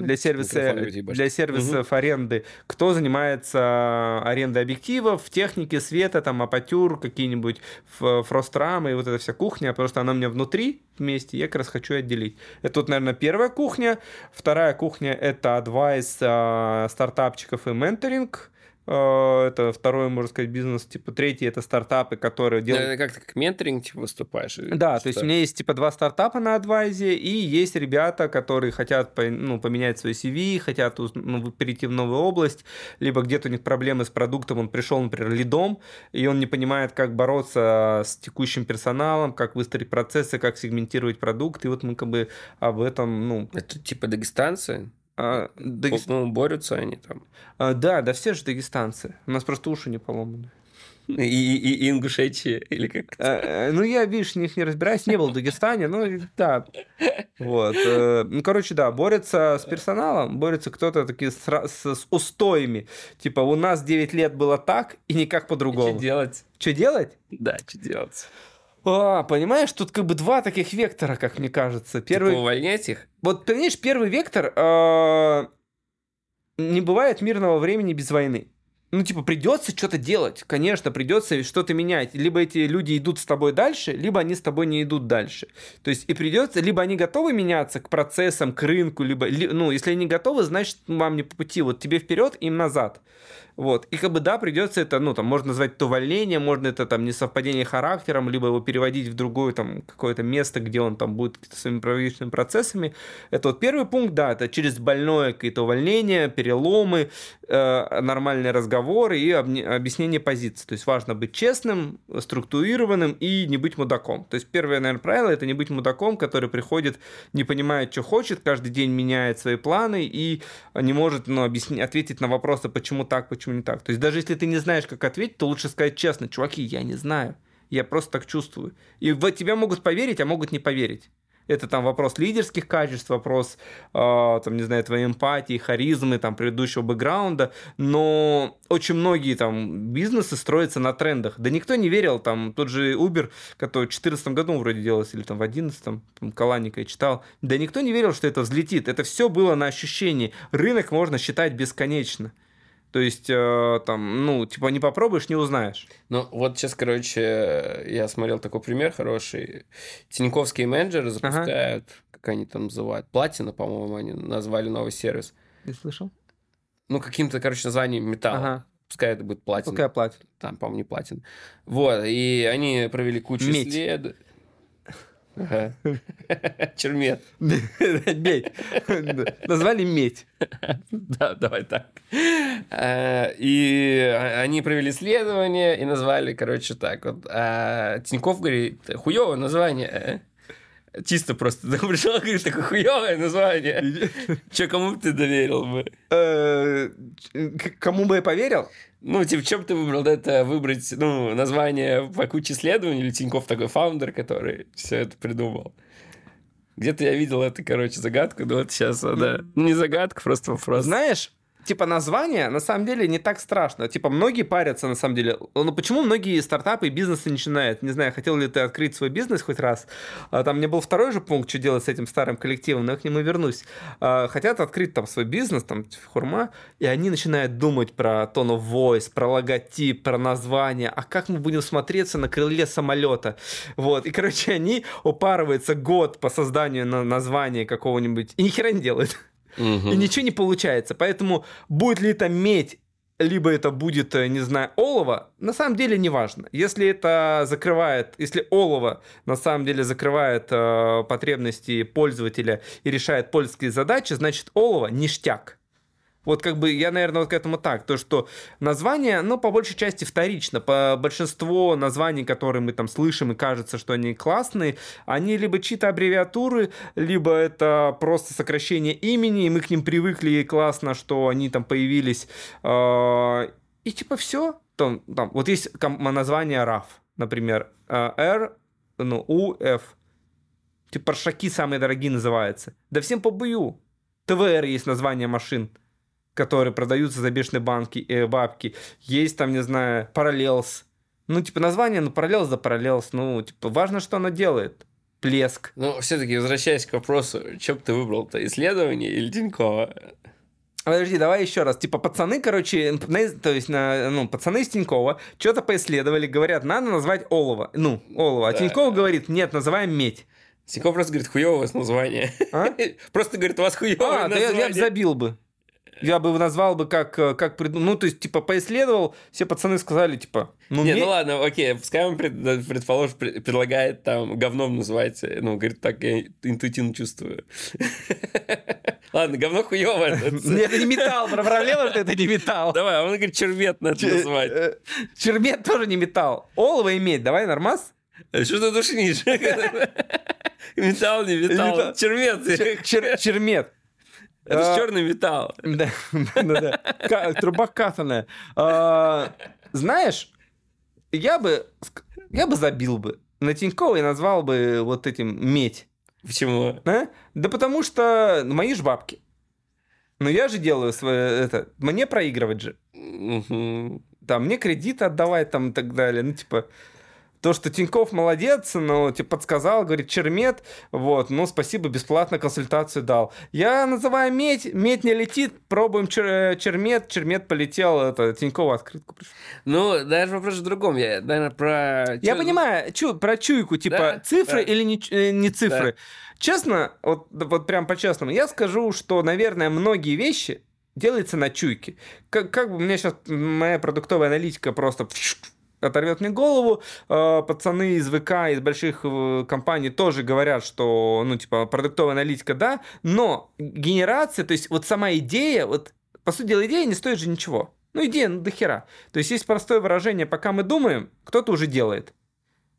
для сервиса, для сервисов угу. аренды. Кто занимается арендой объективов, техники, света, там, апатюр, какие-нибудь фрострамы и вот эта вся кухня, потому что она у меня внутри вместе, я как раз хочу отделить. Это вот, наверное, первая кухня. Вторая кухня — это адвайс а, стартапчиков и менторинг. Э, это второй, можно сказать, бизнес. Типа третий это стартапы, которые делают... Как ты как менторинг типа, выступаешь? Да, что? то есть у меня есть типа два стартапа на адвайзе, и есть ребята, которые хотят ну, поменять свой CV, хотят ну, перейти в новую область, либо где-то у них проблемы с продуктом, он пришел, например, лидом, и он не понимает, как бороться с текущим персоналом, как выстроить процессы, как сегментировать продукт, и вот мы как бы об этом, ну... Это типа дагестанцы? А, Дагест... Ну, борются они там. А, да, да, все же дагестанцы. У нас просто уши не поломаны. И, и, и Ингушетия, или как? А, а, ну, я, видишь, них не разбираюсь, не был в Дагестане, ну, да. Вот. Э, ну, короче, да, борется с персоналом, борется кто-то такие с, с, с устоями. Типа, у нас 9 лет было так, и никак по-другому. Что делать? Что делать? Да, что делать? А, понимаешь, тут как бы два таких вектора, как мне кажется. Первый... Типа увольнять их? Вот, понимаешь, первый вектор... Э... Не бывает мирного времени без войны. Ну, типа, придется что-то делать. Конечно, придется что-то менять. Либо эти люди идут с тобой дальше, либо они с тобой не идут дальше. То есть, и придется, либо они готовы меняться к процессам, к рынку, либо, ли, ну, если они готовы, значит, вам не по пути. Вот тебе вперед, им назад. Вот. И как бы да, придется это, ну, там, можно назвать это увольнение, можно это там несовпадение характером, либо его переводить в другое там какое-то место, где он там будет своими правительственными процессами. Это вот первый пункт, да, это через больное какие-то увольнения, переломы, э, нормальные разговоры и объяснение позиции. То есть важно быть честным, структурированным и не быть мудаком. То есть первое, наверное, правило это не быть мудаком, который приходит, не понимает, что хочет, каждый день меняет свои планы и не может ну, объяснить, ответить на вопросы, почему так, почему не так. То есть даже если ты не знаешь, как ответить, то лучше сказать честно, чуваки, я не знаю, я просто так чувствую. И в тебя могут поверить, а могут не поверить. Это там вопрос лидерских качеств, вопрос, э, там, не знаю, твоей эмпатии, харизмы, там, предыдущего бэкграунда, но очень многие там бизнесы строятся на трендах. Да никто не верил, там, тот же Uber, который в 2014 году вроде делался, или там в 2011, там, Каланика я читал, да никто не верил, что это взлетит. Это все было на ощущении. Рынок можно считать бесконечно. То есть, э, там, ну, типа, не попробуешь, не узнаешь. Ну, вот сейчас, короче, я смотрел такой пример хороший. Тиньковские менеджеры запускают, ага. как они там называют, платина, по-моему, они назвали новый сервис. Не слышал? Ну, каким-то, короче, названием металла. Ага. Пускай это будет платина. Какая платина? Там, по-моему, не платина. Вот, и они провели кучу исследований. Чермет. Медь. Назвали медь. Да, давай так. Э, и они провели исследование и назвали, короче, так вот. А Тиньков говорит, хуевое название. Чисто просто пришел, говоришь, такое хуевое название. Че, кому бы ты доверил бы? Э, кому бы я поверил? Ну, типа, в чем ты выбрал это выбрать, ну, название по куче исследований, или Тиньков такой фаундер, который все это придумал? Где-то я видел это, короче, загадку, но вот сейчас, да. Ну, не загадка, просто вопрос. Знаешь, типа название на самом деле не так страшно. Типа многие парятся на самом деле. Ну почему многие стартапы и бизнесы начинают? Не знаю, хотел ли ты открыть свой бизнес хоть раз. А, там мне был второй же пункт, что делать с этим старым коллективом, но я к нему вернусь. А, хотят открыть там свой бизнес, там хурма, и они начинают думать про tone voice, про логотип, про название, а как мы будем смотреться на крыле самолета. Вот. И, короче, они упарываются год по созданию на названия какого-нибудь и ни хера не делают. И ничего не получается. Поэтому будет ли это медь либо это будет, э, не знаю, олово, на самом деле не важно. Если это закрывает, если олово на самом деле закрывает э, потребности пользователя и решает польские задачи, значит олово ништяк. Вот как бы я, наверное, вот к этому так. То, что название, ну, по большей части вторично. По большинству названий, которые мы там слышим и кажется, что они классные, они либо чьи-то аббревиатуры, либо это просто сокращение имени, и мы к ним привыкли, и классно, что они там появились. А, и типа все. там, там вот есть название RAF, например, R, ну, U, F. Типа паршаки самые дорогие называются. Да всем по бою. ТВР есть название машин, которые продаются за бешеные банки, э, бабки. Есть там, не знаю, Parallels. Ну, типа название, ну, Parallels да Parallels. Ну, типа важно, что оно делает. Плеск. Ну, все-таки возвращаясь к вопросу, что бы ты выбрал-то, исследование или Тинькова? Подожди, давай еще раз. Типа пацаны, короче, на, то есть, на, ну, пацаны из Тинькова что-то поисследовали, говорят, надо назвать олово. Ну, олово. А да. Тиньков говорит, нет, называем медь. Тиньков просто говорит, хуевое название. А? Просто говорит, у вас хуевое а, название. Да я, я бы забил бы. Я бы назвал бы как, э, как придумал. Ну, то есть, типа, поисследовал, все пацаны сказали, типа, ну, Не, мне... ну ладно, окей, пускай он, пред, предположим, предлагает там говном называть, ну, говорит, так я интуитивно чувствую. Ладно, говно хуёвое. Это не металл, проблема, что это не металл. Давай, а он говорит, червет надо назвать. Э, червет тоже не металл. Олово иметь, давай, нормас? Э, что ты душнишь? Металл, не металл. Червет. Чермет. Это же а, черный металл. Да, да, да. Труба катаная. А, знаешь, я бы, я бы забил бы на Тинькова и назвал бы вот этим медь. Почему? А? Да потому что мои ж бабки. Но я же делаю свое это. Мне проигрывать же. Угу. Там мне кредит отдавать там и так далее. Ну, типа, то, что Тиньков молодец, но типа подсказал, говорит, чермет, вот, ну, спасибо, бесплатно консультацию дал. Я называю медь, медь не летит, пробуем чер, чермет, чермет полетел, это, Тинькова открытку пришел. Ну, даже вопрос в другом, я, наверное, про... Я понимаю, чу, про чуйку, типа, да? цифры да. или не, э, не цифры. Да. Честно, вот, вот прям по-честному, я скажу, что, наверное, многие вещи делаются на чуйке. Как, как бы у меня сейчас моя продуктовая аналитика просто оторвет мне голову. А, пацаны из ВК, из больших э, компаний тоже говорят, что, ну, типа, продуктовая аналитика, да, но генерация, то есть вот сама идея, вот, по сути дела, идея не стоит же ничего. Ну, идея, ну, до хера. То есть есть простое выражение, пока мы думаем, кто-то уже делает.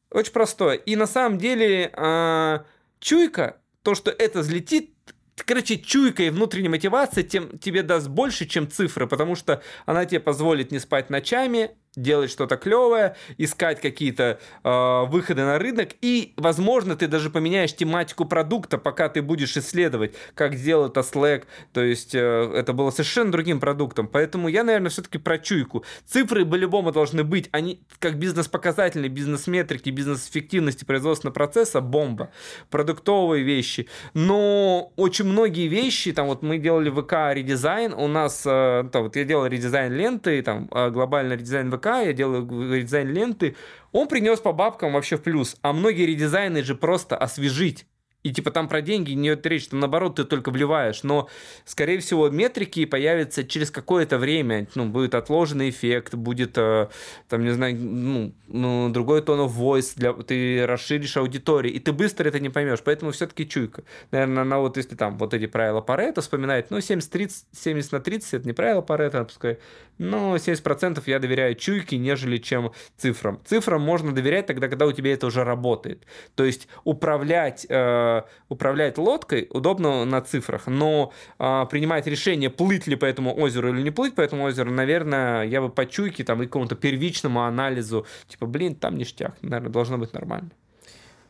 Очень простое. И на самом деле э, чуйка, то, что это взлетит, короче, чуйка и внутренняя мотивация тем, тебе даст больше, чем цифры, потому что она тебе позволит не спать ночами, делать что-то клевое, искать какие-то э, выходы на рынок, и, возможно, ты даже поменяешь тематику продукта, пока ты будешь исследовать, как сделал это Slack, то есть э, это было совершенно другим продуктом, поэтому я, наверное, все-таки про чуйку. Цифры по-любому должны быть, они как бизнес-показатели, бизнес-метрики, бизнес-эффективности производственного процесса, бомба, продуктовые вещи, но очень многие вещи, там вот мы делали ВК редизайн, у нас, э, там, вот я делал редизайн ленты, там, э, глобальный редизайн ВК, ВК, я делаю редизайн ленты, он принес по бабкам вообще в плюс. А многие редизайны же просто освежить. И типа там про деньги не идет речь, там наоборот ты только вливаешь. Но, скорее всего, метрики появятся через какое-то время. Ну, будет отложенный эффект, будет, э, там, не знаю, ну, ну, другой тон of voice, для, ты расширишь аудиторию, и ты быстро это не поймешь. Поэтому все-таки чуйка. Наверное, на вот если там вот эти правила Паретта вспоминать, ну, 70-30, 70 на 30 это не правило Паретта, пускай, но 70% я доверяю чуйке, нежели чем цифрам. Цифрам можно доверять тогда, когда у тебя это уже работает. То есть управлять э, управлять лодкой удобно на цифрах, но э, принимать решение, плыть ли по этому озеру или не плыть по этому озеру, наверное, я бы по чуйке там и какому-то первичному анализу, типа, блин, там ништяк, наверное, должно быть нормально.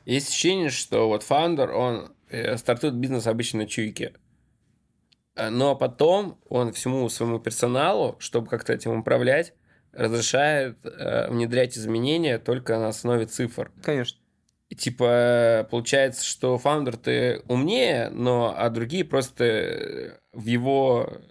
Есть ощущение, что вот фаундер, он э, стартует бизнес обычно на чуйке. Э, но потом он всему своему персоналу, чтобы как-то этим управлять, разрешает э, внедрять изменения только на основе цифр. Конечно типа, получается, что фаундер ты умнее, но а другие просто в его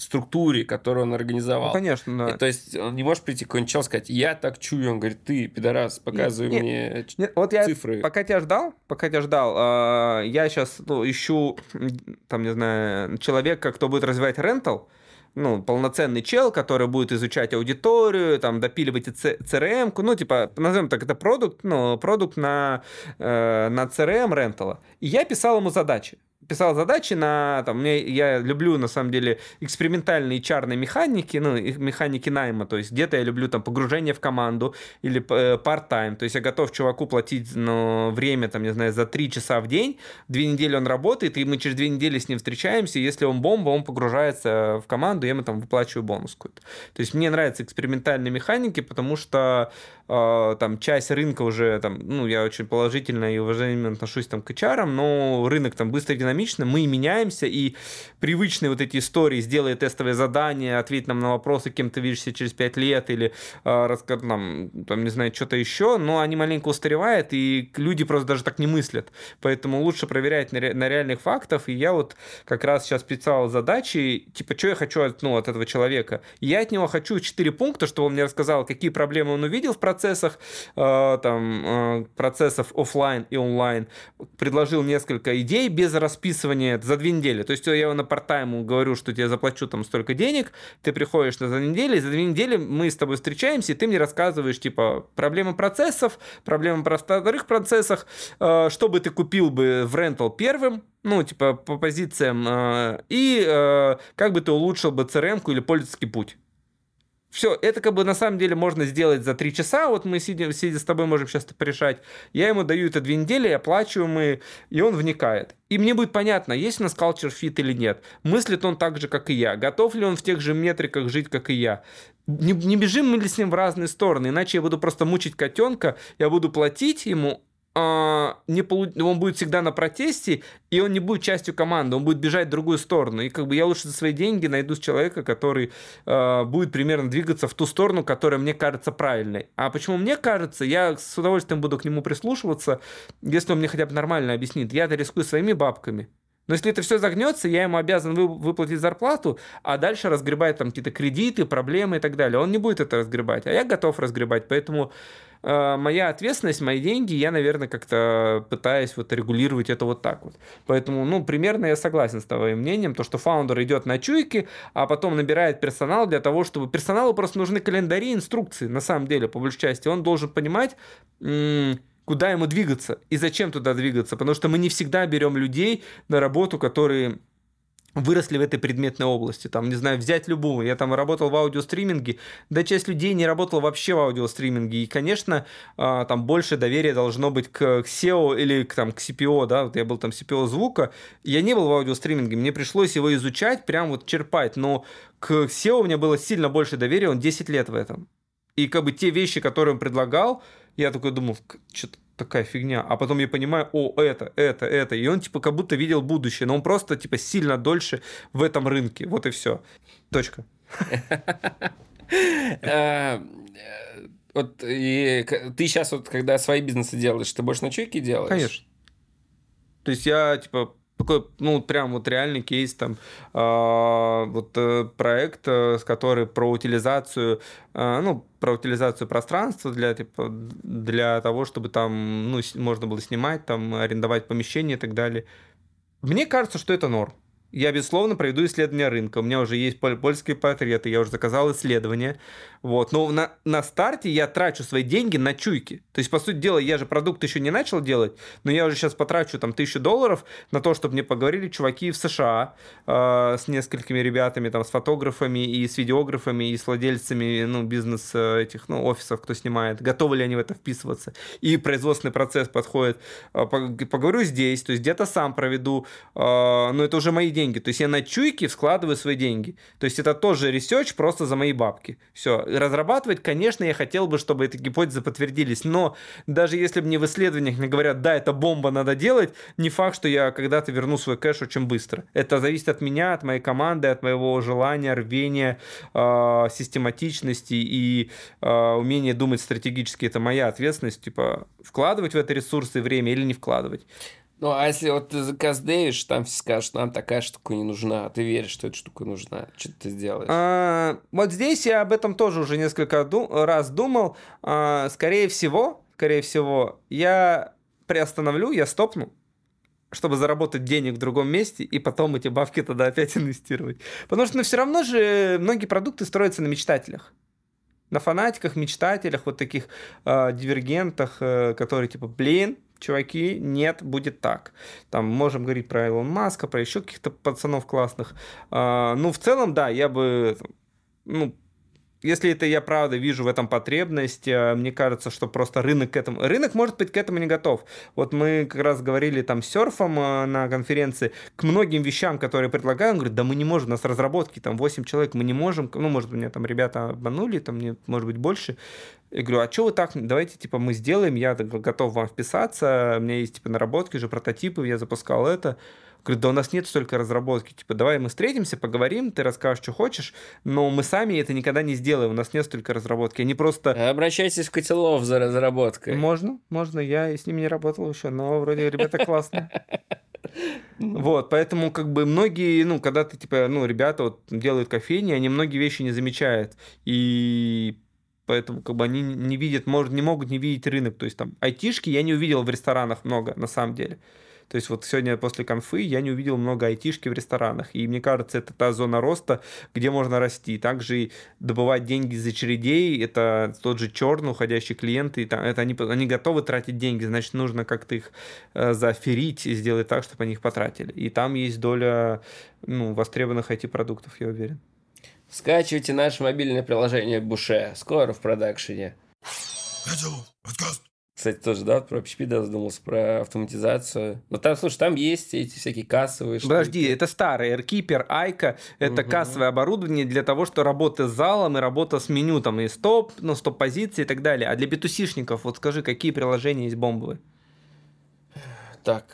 структуре, которую он организовал. Ну, конечно, да. И, то есть он не может прийти какой-нибудь чел сказать, я так чую, он говорит, ты, пидорас, показывай нет, мне нет, вот цифры. Я, пока тебя ждал, пока тебя ждал, э, я сейчас ну, ищу, там, не знаю, человека, кто будет развивать рентал, ну, полноценный чел, который будет изучать аудиторию, там, допиливать CRM, ну, типа, назовем так, это продукт, ну, продукт на, э, на CRM рентала. И я писал ему задачи. Писал задачи на, там, мне, я люблю, на самом деле, экспериментальные чарные механики, ну, механики найма, то есть где-то я люблю там погружение в команду или э, part-time, то есть я готов чуваку платить ну, время, там, не знаю, за три часа в день, две недели он работает, и мы через две недели с ним встречаемся, и если он бомба, он погружается в команду, я ему там выплачиваю бонус какой-то. То есть мне нравятся экспериментальные механики, потому что э, там часть рынка уже, там, ну, я очень положительно и уважительно отношусь там к HR, но рынок там быстро динамично, мы меняемся, и привычные вот эти истории, сделай тестовое задание, ответь нам на вопросы, кем ты видишься через 5 лет, или э, расскажи нам, там, не знаю, что-то еще, но они маленько устаревают, и люди просто даже так не мыслят. Поэтому лучше проверять на, ре- на реальных фактах, и я вот как раз сейчас писал задачи, типа, что я хочу от, ну, от этого человека. Я от него хочу 4 пункта, чтобы он мне рассказал, какие проблемы он увидел в процессах, э, там, э, процессов офлайн и онлайн, предложил несколько идей без расписывания за две недели. То есть я его на партайму говорю, что тебе заплачу там столько денег, ты приходишь на за неделю, и за две недели мы с тобой встречаемся, и ты мне рассказываешь, типа, проблемы процессов, проблемы про вторых процессах, э, что бы ты купил бы в рентал первым, ну, типа, по позициям, э, и э, как бы ты улучшил бы CRM или пользовательский путь. Все, это как бы на самом деле можно сделать за три часа. Вот мы сидим, сидя с тобой можем сейчас это порешать. Я ему даю это две недели, оплачиваемые, и он вникает. И мне будет понятно, есть у нас culture fit или нет. Мыслит он так же, как и я. Готов ли он в тех же метриках жить, как и я. Не, не бежим мы ли с ним в разные стороны, иначе я буду просто мучить котенка, я буду платить ему, не полу... он будет всегда на протесте, и он не будет частью команды, он будет бежать в другую сторону. И как бы я лучше за свои деньги найду человека, который э, будет примерно двигаться в ту сторону, которая мне кажется правильной. А почему мне кажется, я с удовольствием буду к нему прислушиваться, если он мне хотя бы нормально объяснит. Я-то рискую своими бабками. Но если это все загнется, я ему обязан вы, выплатить зарплату, а дальше разгребать там какие-то кредиты, проблемы и так далее. Он не будет это разгребать, а я готов разгребать. Поэтому моя ответственность, мои деньги, я, наверное, как-то пытаюсь вот регулировать это вот так вот. Поэтому, ну, примерно я согласен с твоим мнением, то, что фаундер идет на чуйки, а потом набирает персонал для того, чтобы... Персоналу просто нужны календари, инструкции, на самом деле, по большей части. Он должен понимать... Куда ему двигаться и зачем туда двигаться, потому что мы не всегда берем людей на работу, которые выросли в этой предметной области. Там, не знаю, взять любую. Я там работал в аудиостриминге, да часть людей не работала вообще в аудиостриминге. И, конечно, а, там больше доверия должно быть к SEO или к, там, к CPO, да, вот я был там CPO звука. Я не был в аудиостриминге, мне пришлось его изучать, прям вот черпать, но к SEO у меня было сильно больше доверия, он 10 лет в этом. И как бы те вещи, которые он предлагал, я такой думал, что-то такая фигня. А потом я понимаю, о, это, это, это. И он типа как будто видел будущее, но он просто типа сильно дольше в этом рынке. Вот и все. Точка. Э, вот и ты сейчас вот, когда свои бизнесы делаешь, ты больше на чеки делаешь? Конечно. То есть я, типа, такой, ну, прям вот реальный кейс, там, э, вот э, проект, э, с который про утилизацию, э, ну, про утилизацию пространства для, типа, для того, чтобы там, ну, можно было снимать, там, арендовать помещение и так далее. Мне кажется, что это норм я, безусловно, проведу исследование рынка. У меня уже есть польские портреты, я уже заказал исследование. Вот. Но на, на старте я трачу свои деньги на чуйки. То есть, по сути дела, я же продукт еще не начал делать, но я уже сейчас потрачу там тысячу долларов на то, чтобы мне поговорили чуваки в США э, с несколькими ребятами, там, с фотографами и с видеографами и с владельцами ну, бизнес э, этих ну, офисов, кто снимает, готовы ли они в это вписываться. И производственный процесс подходит. Э, поговорю здесь, то есть где-то сам проведу, э, но это уже мои деньги деньги. То есть я на чуйки складываю свои деньги. То есть это тоже research просто за мои бабки. Все. Разрабатывать, конечно, я хотел бы, чтобы эти гипотезы подтвердились. Но даже если мне в исследованиях мне говорят, да, это бомба, надо делать, не факт, что я когда-то верну свой кэш очень быстро. Это зависит от меня, от моей команды, от моего желания, рвения, э, систематичности и э, умения думать стратегически. Это моя ответственность. Типа вкладывать в это ресурсы, время или не вкладывать. Ну, а если вот ты заказ дэвишь, там все скажут, нам такая штука не нужна, а ты веришь, что эта штука нужна, что ты сделаешь? А, вот здесь я об этом тоже уже несколько раз думал. А, скорее всего, скорее всего, я приостановлю, я стопну, чтобы заработать денег в другом месте и потом эти бабки тогда опять инвестировать. Потому что ну, все равно же многие продукты строятся на мечтателях на фанатиках, мечтателях, вот таких э, дивергентах, э, которые типа, блин, чуваки, нет, будет так. Там можем говорить про Илон Маска, про еще каких-то пацанов классных. А, ну, в целом, да, я бы ну, если это я правда вижу в этом потребность, э, мне кажется, что просто рынок к этому... Рынок, может быть, к этому не готов. Вот мы как раз говорили там с серфом э, на конференции, к многим вещам, которые предлагаю, он говорит, да мы не можем, у нас разработки там 8 человек, мы не можем, ну, может, меня там ребята обманули, там, мне, может быть, больше. Я говорю, а что вы так, давайте, типа, мы сделаем, я готов вам вписаться, у меня есть, типа, наработки уже, прототипы, я запускал это. Говорит, да у нас нет столько разработки. Типа, давай мы встретимся, поговорим, ты расскажешь, что хочешь, но мы сами это никогда не сделаем, у нас нет столько разработки. Они просто... Обращайтесь в Котелов за разработкой. Можно, можно, я с ними не работал еще, но вроде ребята классные. Вот, поэтому как бы многие, ну, когда ты, типа, ну, ребята вот делают кофейни, они многие вещи не замечают. И поэтому как бы они не видят, может, не могут не видеть рынок. То есть там айтишки я не увидел в ресторанах много, на самом деле. То есть вот сегодня после конфы я не увидел много айтишки в ресторанах. И мне кажется, это та зона роста, где можно расти. Также и добывать деньги из очередей, это тот же черный уходящий клиент, и это они, они готовы тратить деньги, значит, нужно как-то их э, заферить и сделать так, чтобы они их потратили. И там есть доля ну, востребованных IT-продуктов, я уверен. Скачивайте наше мобильное приложение Буше. Скоро в продакшене. подкаст. Кстати, тоже, да, про PHP да, задумался, про автоматизацию. Но там, слушай, там есть эти всякие кассовые Подожди, штуки. это старый AirKeeper, Айка, это угу. кассовое оборудование для того, что работа с залом и работа с меню, там и стоп, ну, стоп-позиции и так далее. А для битусишников, вот скажи, какие приложения есть бомбовые? Так.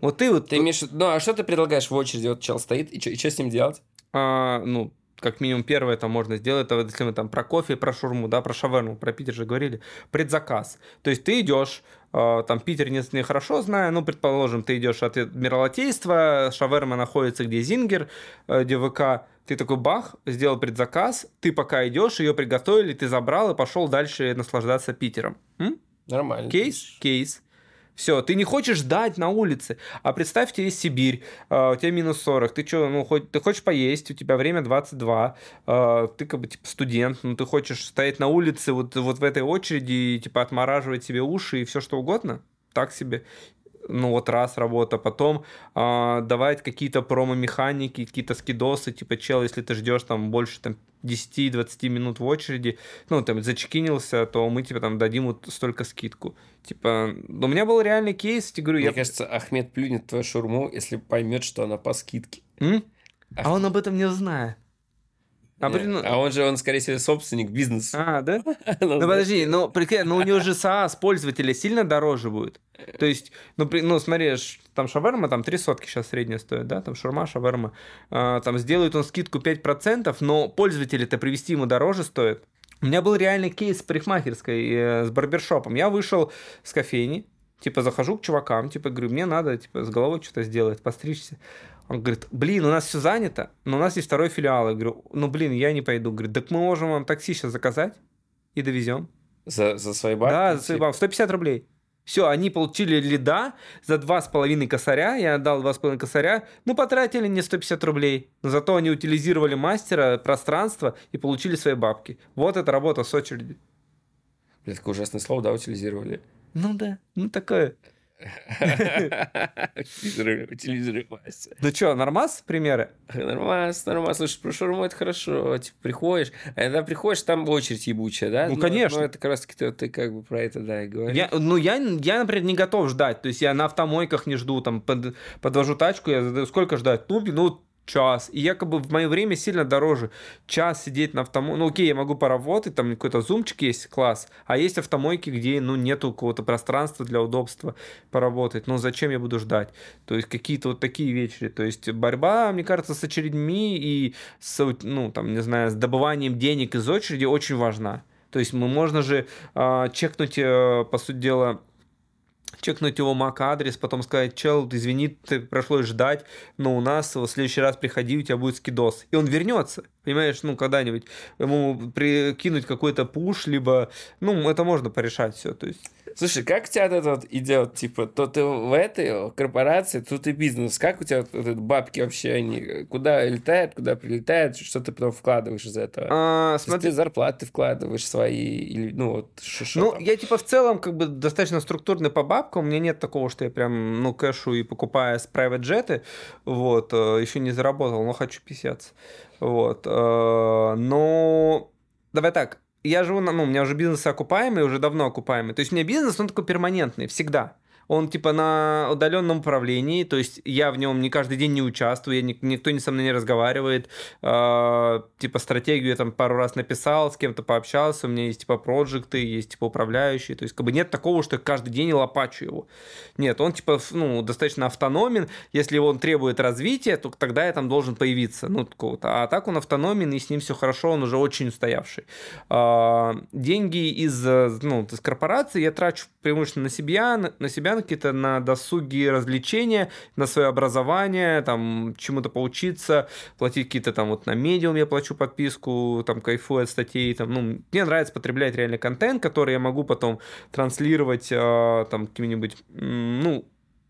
Вот ты вот... Ты имеешь... Ну, а что ты предлагаешь в очереди? Вот чел стоит, и что, и что с ним делать? А, ну, как минимум первое это можно сделать, это если мы там про кофе, про шурму, да, про шаверму, про Питер же говорили, предзаказ. То есть ты идешь, э, там Питер не, не хорошо знаю, ну, предположим, ты идешь от Миролотейства, шаверма находится где Зингер, э, ДВК, ты такой бах, сделал предзаказ, ты пока идешь, ее приготовили, ты забрал и пошел дальше наслаждаться Питером. М? Нормально. Кейс? Кейс. Все, ты не хочешь ждать на улице. А представь, тебе есть Сибирь, э, у тебя минус 40, ты что, ну, хоть, ты хочешь поесть, у тебя время 22, э, ты как бы типа студент, ну, ты хочешь стоять на улице вот, вот в этой очереди и типа отмораживать себе уши и все что угодно? Так себе ну вот раз работа, потом э, давать какие-то промо-механики, какие-то скидосы, типа, чел, если ты ждешь там больше там 10-20 минут в очереди, ну, там, зачекинился, то мы тебе там дадим вот столько скидку. Типа, у меня был реальный кейс, тебе говорю, Мне я... кажется, Ахмед плюнет твою шурму, если поймет, что она по скидке. М? А он об этом не знает. А, Нет, ну... а он же, он, скорее всего, собственник бизнеса. А, да? ну, подожди, ну, прикинь, ну, у него же SaaS пользователя сильно дороже будет. То есть, ну, при, ну смотри, там шаверма, там три сотки сейчас средняя стоит, да, там шурма, шаверма. А, там сделает он скидку 5%, но пользователя-то привести ему дороже стоит. У меня был реальный кейс с парикмахерской, э, с барбершопом. Я вышел с кофейни, типа, захожу к чувакам, типа, говорю, мне надо, типа, с головой что-то сделать, постричься. Он говорит, блин, у нас все занято, но у нас есть второй филиал. Я говорю, ну, блин, я не пойду. Говорит, так мы можем вам такси сейчас заказать и довезем. За, за свои бабки? Да, за свои бабки. 150 рублей. Все, они получили лида за 2,5 косаря, я отдал 2,5 косаря, ну, потратили не 150 рублей. Но зато они утилизировали мастера, пространство и получили свои бабки. Вот эта работа с очереди. Блин, такое ужасное слово, да, утилизировали? Ну да, ну такое. Утилизируй Вася. Ну что, нормас примеры? Нормас, нормас. Слушай, про шаурму это хорошо. Типа, приходишь, а когда приходишь, там очередь ебучая, да? Ну, конечно. Ну, это как раз таки ты, как бы про это, да, и говоришь. Ну, я, я, например, не готов ждать. То есть, я на автомойках не жду, там, под, подвожу тачку, я сколько ждать? Ну, ну, час. И якобы в мое время сильно дороже час сидеть на автомойке. Ну, окей, я могу поработать, там какой-то зумчик есть, класс. А есть автомойки, где, ну, нету какого-то пространства для удобства поработать. Ну, зачем я буду ждать? То есть, какие-то вот такие вечери. То есть, борьба, мне кажется, с очередьми и с, ну, там, не знаю, с добыванием денег из очереди очень важна. То есть, мы можно же э, чекнуть, э, по сути дела, чекнуть его MAC-адрес, потом сказать, чел, извини, ты пришлось ждать, но у нас в следующий раз приходи, у тебя будет скидос. И он вернется, понимаешь, ну, когда-нибудь ему прикинуть какой-то пуш, либо, ну, это можно порешать все, то есть... Слушай, как у тебя это вот идет? Типа, то ты в этой корпорации, тут и бизнес. Как у тебя вот бабки вообще, они куда летают, куда прилетают, что ты потом вкладываешь из этого? А, смотри, ты зарплаты вкладываешь свои, или, ну, вот, шо, шо Ну, там? я типа в целом как бы достаточно структурный по бабкам. У меня нет такого, что я прям, ну, кэшу и покупаю с private джеты. Вот, э, еще не заработал, но хочу писаться. Вот. э, Но давай так, я живу ну, у меня уже бизнес окупаемый, уже давно окупаемый. То есть у меня бизнес, он такой перманентный, всегда. Он типа на удаленном управлении, то есть я в нем не каждый день не участвую, я, ни- никто не со мной не разговаривает. Э, типа стратегию я там пару раз написал, с кем-то пообщался, у меня есть типа проекты, есть типа управляющие. То есть как бы нет такого, что я каждый день лопачу его. Нет, он типа ну, достаточно автономен. Если он требует развития, то тогда я там должен появиться. Ну, такого-то. А так он автономен, и с ним все хорошо, он уже очень устоявший. А, Деньги из, э, ну, из корпорации я трачу преимущественно на себя, на себя, какие-то на досуги развлечения, на свое образование, там, чему-то поучиться, платить какие-то там вот на медиум я плачу подписку, там, кайфую от статей, там, ну, мне нравится потреблять реальный контент, который я могу потом транслировать, э, там, каким-нибудь, ну,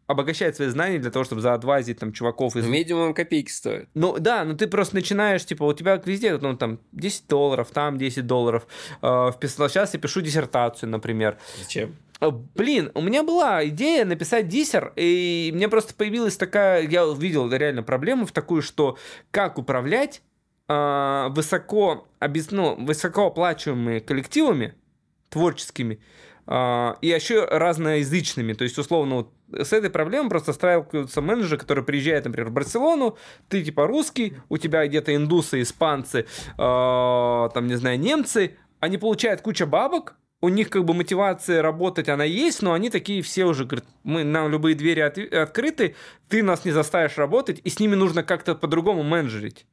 обогащать свои знания для того, чтобы заадвайзить там чуваков из Медиум он копейки стоит. ну да, ну ты просто начинаешь, типа, у тебя везде, ну там 10 долларов, там 10 долларов. Э, вписал, сейчас я пишу диссертацию, например. Зачем? Э, Блин, у меня была идея написать диссер, и мне просто появилась такая, я увидел реально проблему в такую, что как управлять э, высоко, ну, высокооплачиваемыми коллективами творческими, а, и еще разноязычными. То есть, условно, вот с этой проблемой просто сталкиваются менеджеры, которые приезжают, например, в Барселону, ты типа русский, у тебя где-то индусы, испанцы, а, там, не знаю, немцы, они получают кучу бабок, у них как бы мотивация работать, она есть, но они такие все уже говорят, мы, нам любые двери от- открыты, ты нас не заставишь работать, и с ними нужно как-то по-другому менеджерить.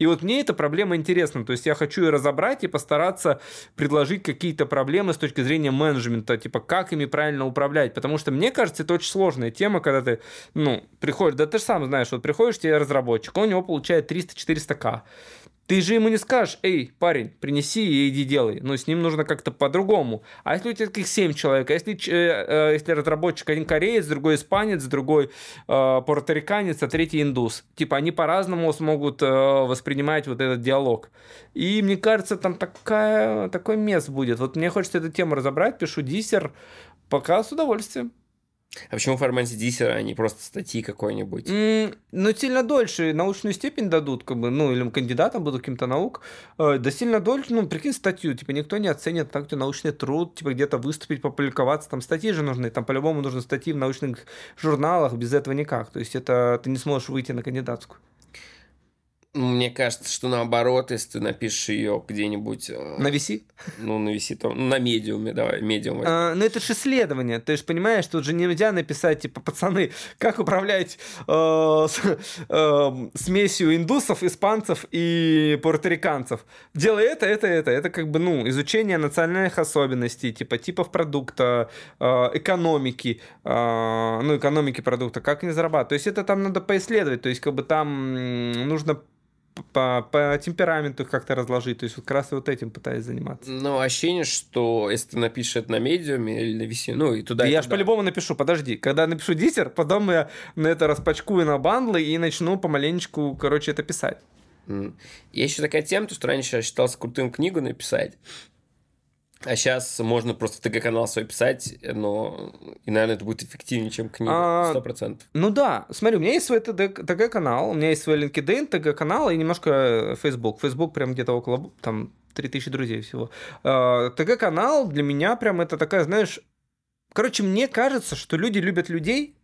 И вот мне эта проблема интересна. То есть я хочу ее разобрать и постараться предложить какие-то проблемы с точки зрения менеджмента, типа как ими правильно управлять. Потому что мне кажется, это очень сложная тема, когда ты, ну, приходишь, да ты же сам знаешь, вот приходишь тебе разработчик, он у него получает 300-400к. Ты же ему не скажешь, эй, парень, принеси и иди делай. Ну, с ним нужно как-то по-другому. А если у тебя таких 7 человек, а если, э, э, если разработчик один кореец, другой испанец, другой э, порториканец, а третий индус. Типа они по-разному смогут э, воспринимать вот этот диалог. И мне кажется, там такая, такой мес будет. Вот мне хочется эту тему разобрать, пишу диссер, пока с удовольствием. А почему в формате диссера, а не просто статьи какой-нибудь? М, Ну, сильно дольше научную степень дадут, как бы, ну, или кандидатом буду каким-то наук, э, да сильно дольше, ну, прикинь, статью, типа, никто не оценит так, тебя научный труд, типа, где-то выступить, попубликоваться, там, статьи же нужны, там, по-любому нужны статьи в научных журналах, без этого никак, то есть, это ты не сможешь выйти на кандидатскую. Мне кажется, что наоборот, если ты напишешь ее где-нибудь, э, На VC? ну, на виси, то, на медиуме, давай, медиум. А, ну, это же исследование. Ты же понимаешь, тут же нельзя написать, типа, пацаны, как управлять э, с- э, смесью индусов, испанцев и порториканцев. Делай это, это, это. Это как бы, ну, изучение национальных особенностей, типа, типов продукта, э, экономики, э, ну, экономики продукта, как они зарабатывают. То есть это там надо поисследовать. То есть, как бы там нужно по, по темпераменту как-то разложить. То есть вот как раз вот этим пытаюсь заниматься. Ну, ощущение, что если ты напишешь это на медиуме или на виси, ну, и туда, Да и я же по-любому напишу, подожди. Когда напишу диссер, потом я на это распачкую на бандлы и начну помаленечку, короче, это писать. Есть еще такая тема, то, что раньше я считался крутым книгу написать, а сейчас можно просто ТГ-канал свой писать, но, и, наверное, это будет эффективнее, чем книга, А, сто процентов. Ну да, смотри, у меня есть свой ТГ-канал, у меня есть свой LinkedIn, ТГ-канал и немножко э, Facebook. Facebook прям где-то около, там, 3000 друзей всего. Э, ТГ-канал для меня прям это такая, знаешь... Короче, мне кажется, что люди любят людей,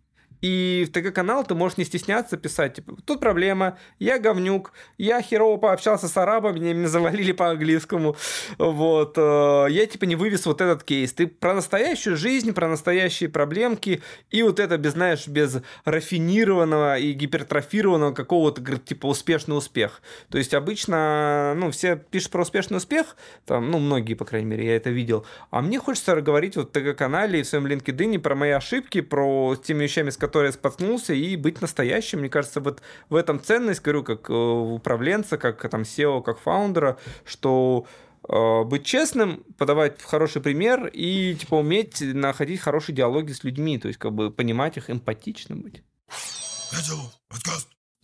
и в ТГ-канал ты можешь не стесняться писать, типа, тут проблема, я говнюк, я херово пообщался с арабами, меня, меня завалили по-английскому, вот, э, я, типа, не вывез вот этот кейс. Ты про настоящую жизнь, про настоящие проблемки, и вот это без, знаешь, без рафинированного и гипертрофированного какого-то, типа, успешный успех. То есть обычно, ну, все пишут про успешный успех, там, ну, многие, по крайней мере, я это видел, а мне хочется говорить вот в ТГ-канале и в своем LinkedIn про мои ошибки, про теми вещами, с которыми я споткнулся, и быть настоящим. Мне кажется, вот в этом ценность, говорю, как э, управленца, как там SEO, как фаундера, что э, быть честным, подавать хороший пример и типа уметь находить хорошие диалоги с людьми, то есть как бы понимать их, эмпатичным быть.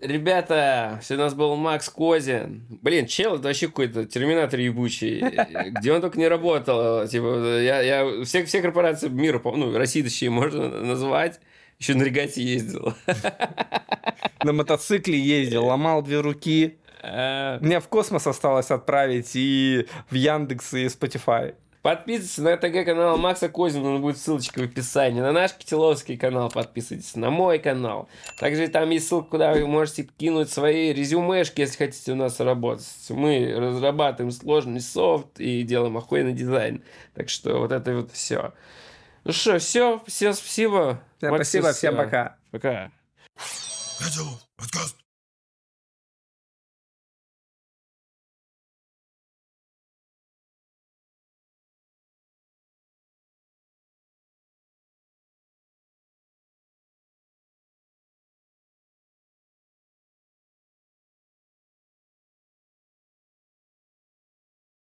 Ребята, все у нас был Макс Козин. Блин, чел, это вообще какой-то терминатор ебучий. Где он только не работал. Типа, я, я все, все корпорации мира, ну, России, точнее, можно назвать. Еще на регате ездил. На мотоцикле ездил, ломал две руки. А. Мне в космос осталось отправить и в Яндекс, и Spotify. Подписывайтесь на ТГ-канал Макса Козина, будет ссылочка в описании. На наш Китиловский канал подписывайтесь, на мой канал. Также там есть ссылка, куда вы можете кинуть свои резюмешки, если хотите у нас работать. Мы разрабатываем сложный софт и делаем охуенный дизайн. Так что вот это вот все. Ну что, все, всем спасибо. Всем спасибо, всем пока. Пока. Радио, подкаст.